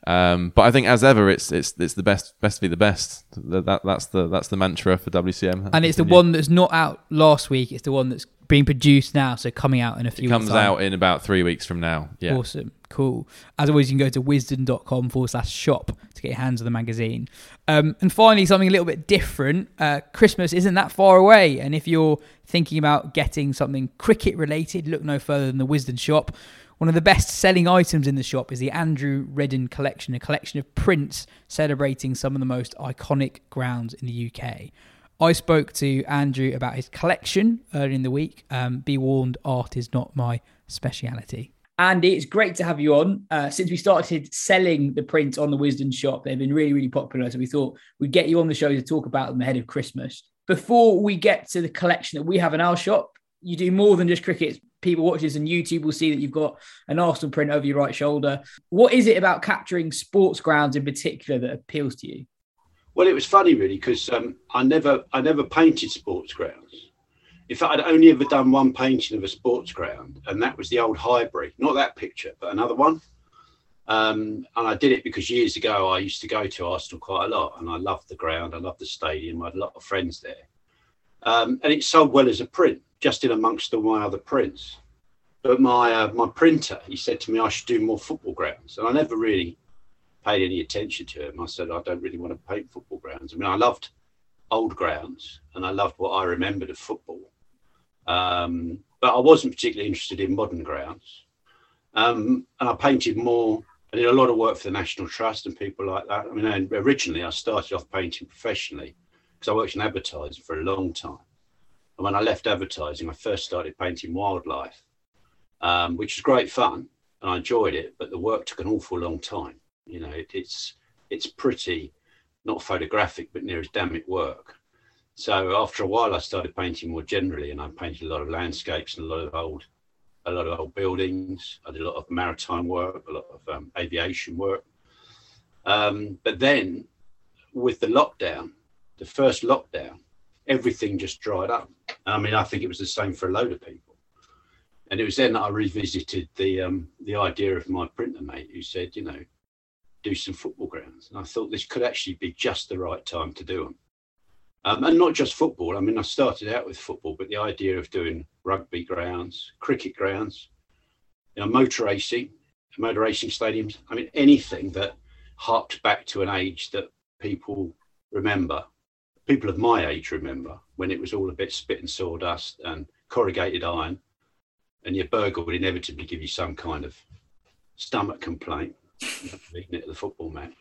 Um, but I think, as ever, it's it's it's the best best to be the best. That, that's the that's the mantra for WCM. And it's the one that's not out last week. It's the one that's being produced now, so coming out in a few. It comes out in about three weeks from now. Yeah, awesome, cool. As always, you can go to wisden.com forward slash shop to get your hands on the magazine. Um, and finally, something a little bit different. Uh, Christmas isn't that far away, and if you're thinking about getting something cricket related, look no further than the Wisden shop One of the best selling items in the shop is the Andrew Redden collection, a collection of prints celebrating some of the most iconic grounds in the UK. I spoke to Andrew about his collection earlier in the week. Um, be warned, art is not my speciality. Andy, it's great to have you on. Uh, since we started selling the prints on the Wisden shop, they've been really, really popular. So we thought we'd get you on the show to talk about them ahead of Christmas. Before we get to the collection that we have in our shop, you do more than just cricket. People watch this on YouTube will see that you've got an Arsenal print over your right shoulder. What is it about capturing sports grounds in particular that appeals to you? Well, it was funny really because um, I never I never painted sports grounds. In fact, I'd only ever done one painting of a sports ground, and that was the old Highbury. Not that picture, but another one. Um, and I did it because years ago I used to go to Arsenal quite a lot, and I loved the ground. I loved the stadium. I had a lot of friends there, um, and it sold well as a print, just in amongst all my other prints. But my uh, my printer, he said to me I should do more football grounds, and I never really paid any attention to him. I said I don't really want to paint football grounds. I mean, I loved old grounds, and I loved what I remembered of football. Um, but I wasn't particularly interested in modern grounds. Um, and I painted more. I did a lot of work for the National Trust and people like that. I mean, originally I started off painting professionally because I worked in advertising for a long time. And when I left advertising, I first started painting wildlife, um, which was great fun and I enjoyed it. But the work took an awful long time. You know, it, it's it's pretty not photographic, but near as damn it work. So after a while, I started painting more generally, and I painted a lot of landscapes and a lot of old, a lot of old buildings. I did a lot of maritime work, a lot of um, aviation work. Um, but then, with the lockdown, the first lockdown, everything just dried up. I mean, I think it was the same for a load of people. And it was then that I revisited the um, the idea of my printer mate, who said, you know, do some football grounds. And I thought this could actually be just the right time to do them. Um, and not just football. I mean, I started out with football, but the idea of doing rugby grounds, cricket grounds, you know, motor racing, motor racing stadiums. I mean, anything that harked back to an age that people remember, people of my age remember, when it was all a bit spit and sawdust and corrugated iron, and your burger would inevitably give you some kind of stomach complaint, eating it at the football match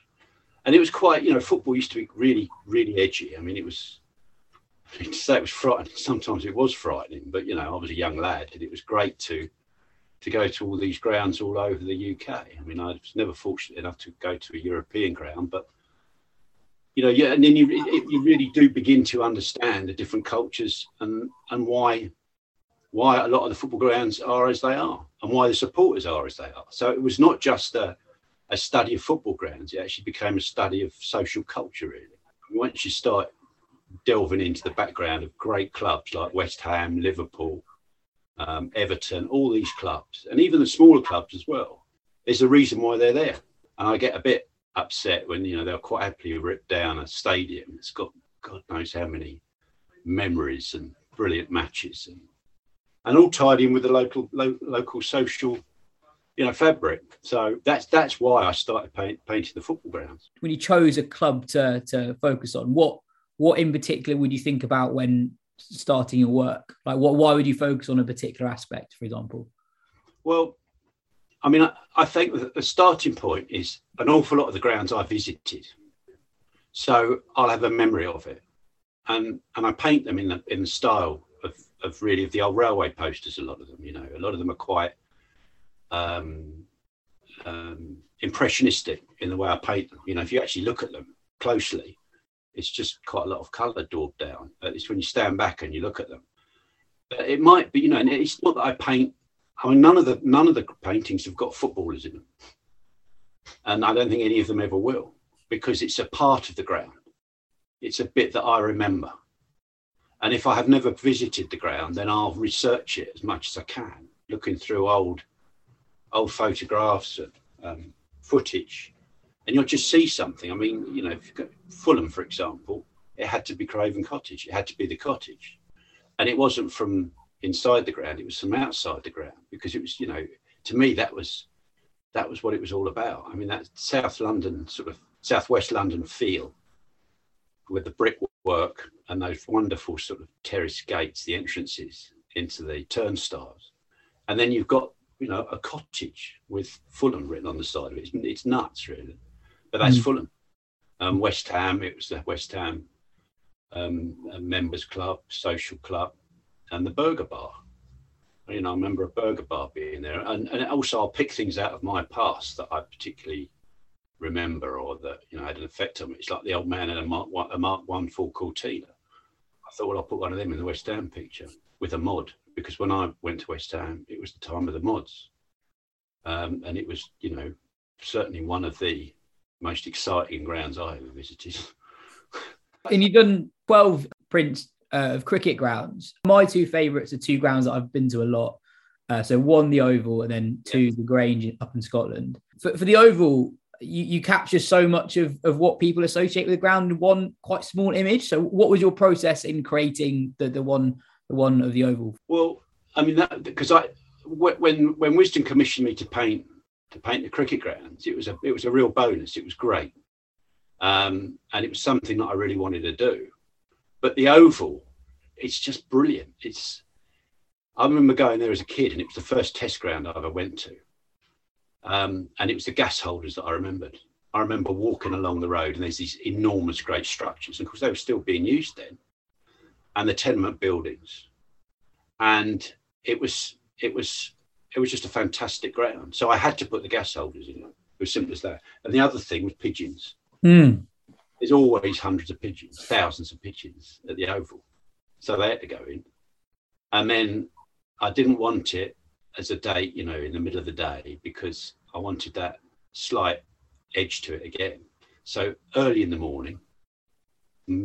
and it was quite, you know, football used to be really, really edgy. I mean, it was to say it was frightening. Sometimes it was frightening, but you know, I was a young lad, and it was great to to go to all these grounds all over the UK. I mean, I was never fortunate enough to go to a European ground, but you know, yeah, and then you you really do begin to understand the different cultures and and why why a lot of the football grounds are as they are, and why the supporters are as they are. So it was not just a a study of football grounds. It actually became a study of social culture, really. Once you start delving into the background of great clubs like West Ham, Liverpool, um, Everton, all these clubs, and even the smaller clubs as well, there's a reason why they're there. And I get a bit upset when, you know, they'll quite happily rip down a stadium. It's got God knows how many memories and brilliant matches and, and all tied in with the local lo- local social you know fabric. So that's that's why I started paint, painting the football grounds. When you chose a club to to focus on, what what in particular would you think about when starting your work? Like, what why would you focus on a particular aspect, for example? Well, I mean, I, I think the starting point is an awful lot of the grounds I visited. So I'll have a memory of it, and and I paint them in the in the style of of really of the old railway posters. A lot of them, you know, a lot of them are quite um, um, impressionistic in the way I paint them. You know, if you actually look at them closely, it's just quite a lot of colour daubed down. But it's when you stand back and you look at them. But it might be, you know, and it's not that I paint. I mean, none of the none of the paintings have got footballers in them, and I don't think any of them ever will, because it's a part of the ground. It's a bit that I remember, and if I have never visited the ground, then I'll research it as much as I can, looking through old old photographs and um, footage, and you'll just see something. I mean, you know, if you Fulham, for example, it had to be Craven Cottage. It had to be the cottage, and it wasn't from inside the ground. It was from outside the ground because it was, you know, to me that was that was what it was all about. I mean, that South London sort of Southwest London feel with the brickwork and those wonderful sort of terrace gates, the entrances into the turnstiles, and then you've got you know, a cottage with Fulham written on the side of it. It's, it's nuts, really. But that's Mm. Fulham. Um, West Ham, it was the West Ham um, uh, members club, social club, and the Burger Bar. You know, I remember a Burger Bar being there, and, and also I'll pick things out of my past that I particularly remember or that you know had an effect on me. It's like the old man in a Mark One, a Mark One Ford Cortina. I thought, well, I'll put one of them in the West Ham picture with a mod because when I went to West Ham, it was the time of the mods, um, and it was you know certainly one of the most exciting grounds I ever visited. And you've done 12 prints uh, of cricket grounds. My two favourites are two grounds that I've been to a lot. Uh, so one, the Oval, and then two, the Grange up in Scotland. For, for the Oval, you, you capture so much of, of what people associate with the ground in one quite small image. So what was your process in creating the, the one the one of the Oval? Well, I mean that because I wh- when when Wisden commissioned me to paint to paint the cricket grounds, it was a it was a real bonus. It was great, um, and it was something that I really wanted to do. But the oval, it's just brilliant. It's I remember going there as a kid, and it was the first test ground I ever went to, um, and it was the gas holders that I remembered. I remember walking along the road, and there's these enormous, great structures, and of course they were still being used then, and the tenement buildings, and it was it was it was just a fantastic ground. So I had to put the gas holders in it. It was simple as that. And the other thing was pigeons. Mm. There's always hundreds of pigeons, thousands of pigeons at the oval. So they had to go in. And then I didn't want it as a date, you know, in the middle of the day because I wanted that slight edge to it again. So early in the morning,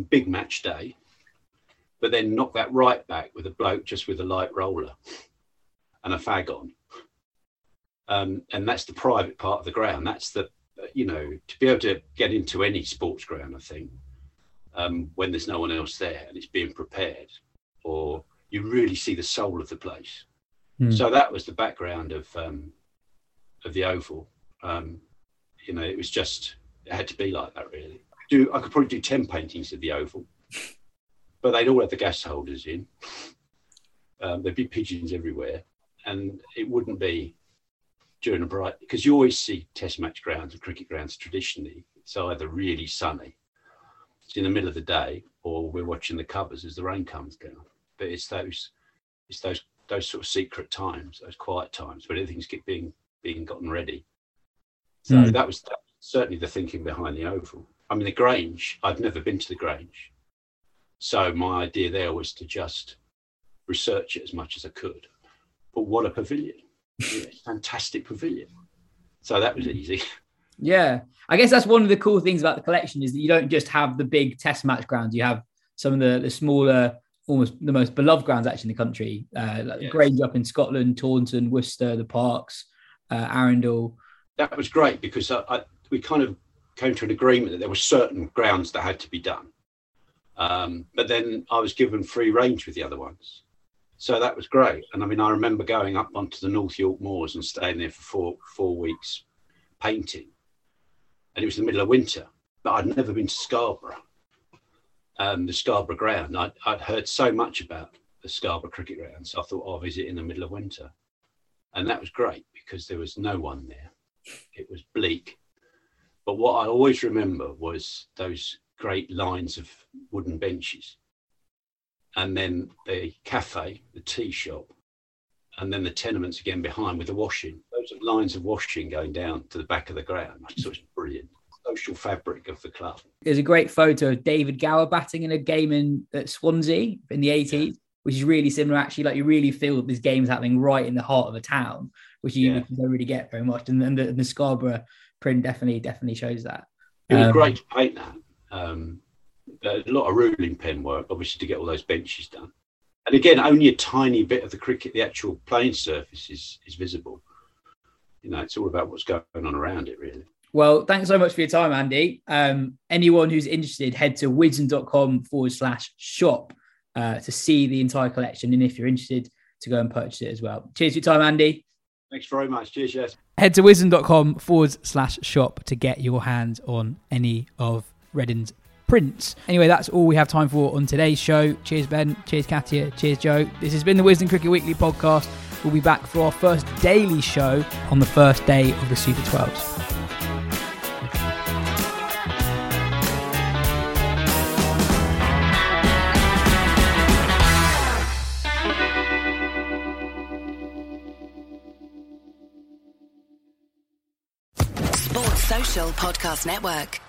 big match day, but then knock that right back with a bloke just with a light roller and a fag on. Um, and that's the private part of the ground. That's the, you know, to be able to get into any sports ground, I think, um, when there's no one else there and it's being prepared, or you really see the soul of the place. Hmm. So that was the background of um, of the oval. Um, you know, it was just it had to be like that, really. Do I could probably do ten paintings of the oval, but they'd all have the gas holders in. Um, there'd be pigeons everywhere, and it wouldn't be during a bright because you always see test match grounds and cricket grounds traditionally. It's either really sunny, it's in the middle of the day, or we're watching the covers as the rain comes down. But it's those, it's those those sort of secret times, those quiet times where everything's get, being being gotten ready. So Mm. that was that, was certainly the thinking behind the oval. I mean, the Grange. I've never been to the Grange, so my idea there was to just research it as much as I could. But what a pavilion! Yeah, fantastic pavilion. So that was easy. Yeah, I guess that's one of the cool things about the collection is that you don't just have the big test match grounds. You have some of the, the smaller, almost the most beloved grounds actually in the country, uh, like Yes. Grange up in Scotland, Taunton, Worcester, the Parks, uh, Arundel. that was great because I, I, we kind of came to an agreement that there were certain grounds that had to be done. Um, but then I was given free range with the other ones. So that was great. And I mean, I remember going up onto the North York Moors and staying there for four, four weeks painting. And it was the middle of winter, but I'd never been to Scarborough, um, the Scarborough ground. I'd, I'd heard so much about the Scarborough cricket ground. So I thought, oh, I'll visit in the middle of winter. And that was great because there was no one there it was bleak. But what I always remember was those great lines of wooden benches, and then the cafe, the tea shop, and then the tenements again behind with the washing. Those are lines of washing going down to the back of the ground. I thought it brilliant. Social fabric of the club. There's a great photo of David Gower batting in a game in at Swansea in the 80s, which is really similar. Actually, like you really feel that this game's happening right in the heart of a town, which you Yeah. don't really get very much. And, and the, the Scarborough print definitely definitely shows that. It was Um, great to paint that. Um, a lot of ruling pen work, obviously, to get all those benches done. And again, only a tiny bit of the cricket, the actual playing surface is, is visible. You know, it's all about what's going on around it, really. Well, thanks so much for your time, Andy. Um, anyone who's interested, head to wisden.com forward slash shop uh, to see the entire collection. And if you're interested, to go and purchase it as well. Cheers for your time, Andy. Thanks very much. Cheers, yes. Head to wisden.com forward slash shop to get your hands on any of Reddin's prints. Anyway, that's all we have time for on today's show. Cheers, Ben. Cheers, Katya. Cheers, Joe. This has been the Wisden Cricket Weekly podcast. We'll be back for our first daily show on the first day of the Super 12s. Sports Social Podcast Network.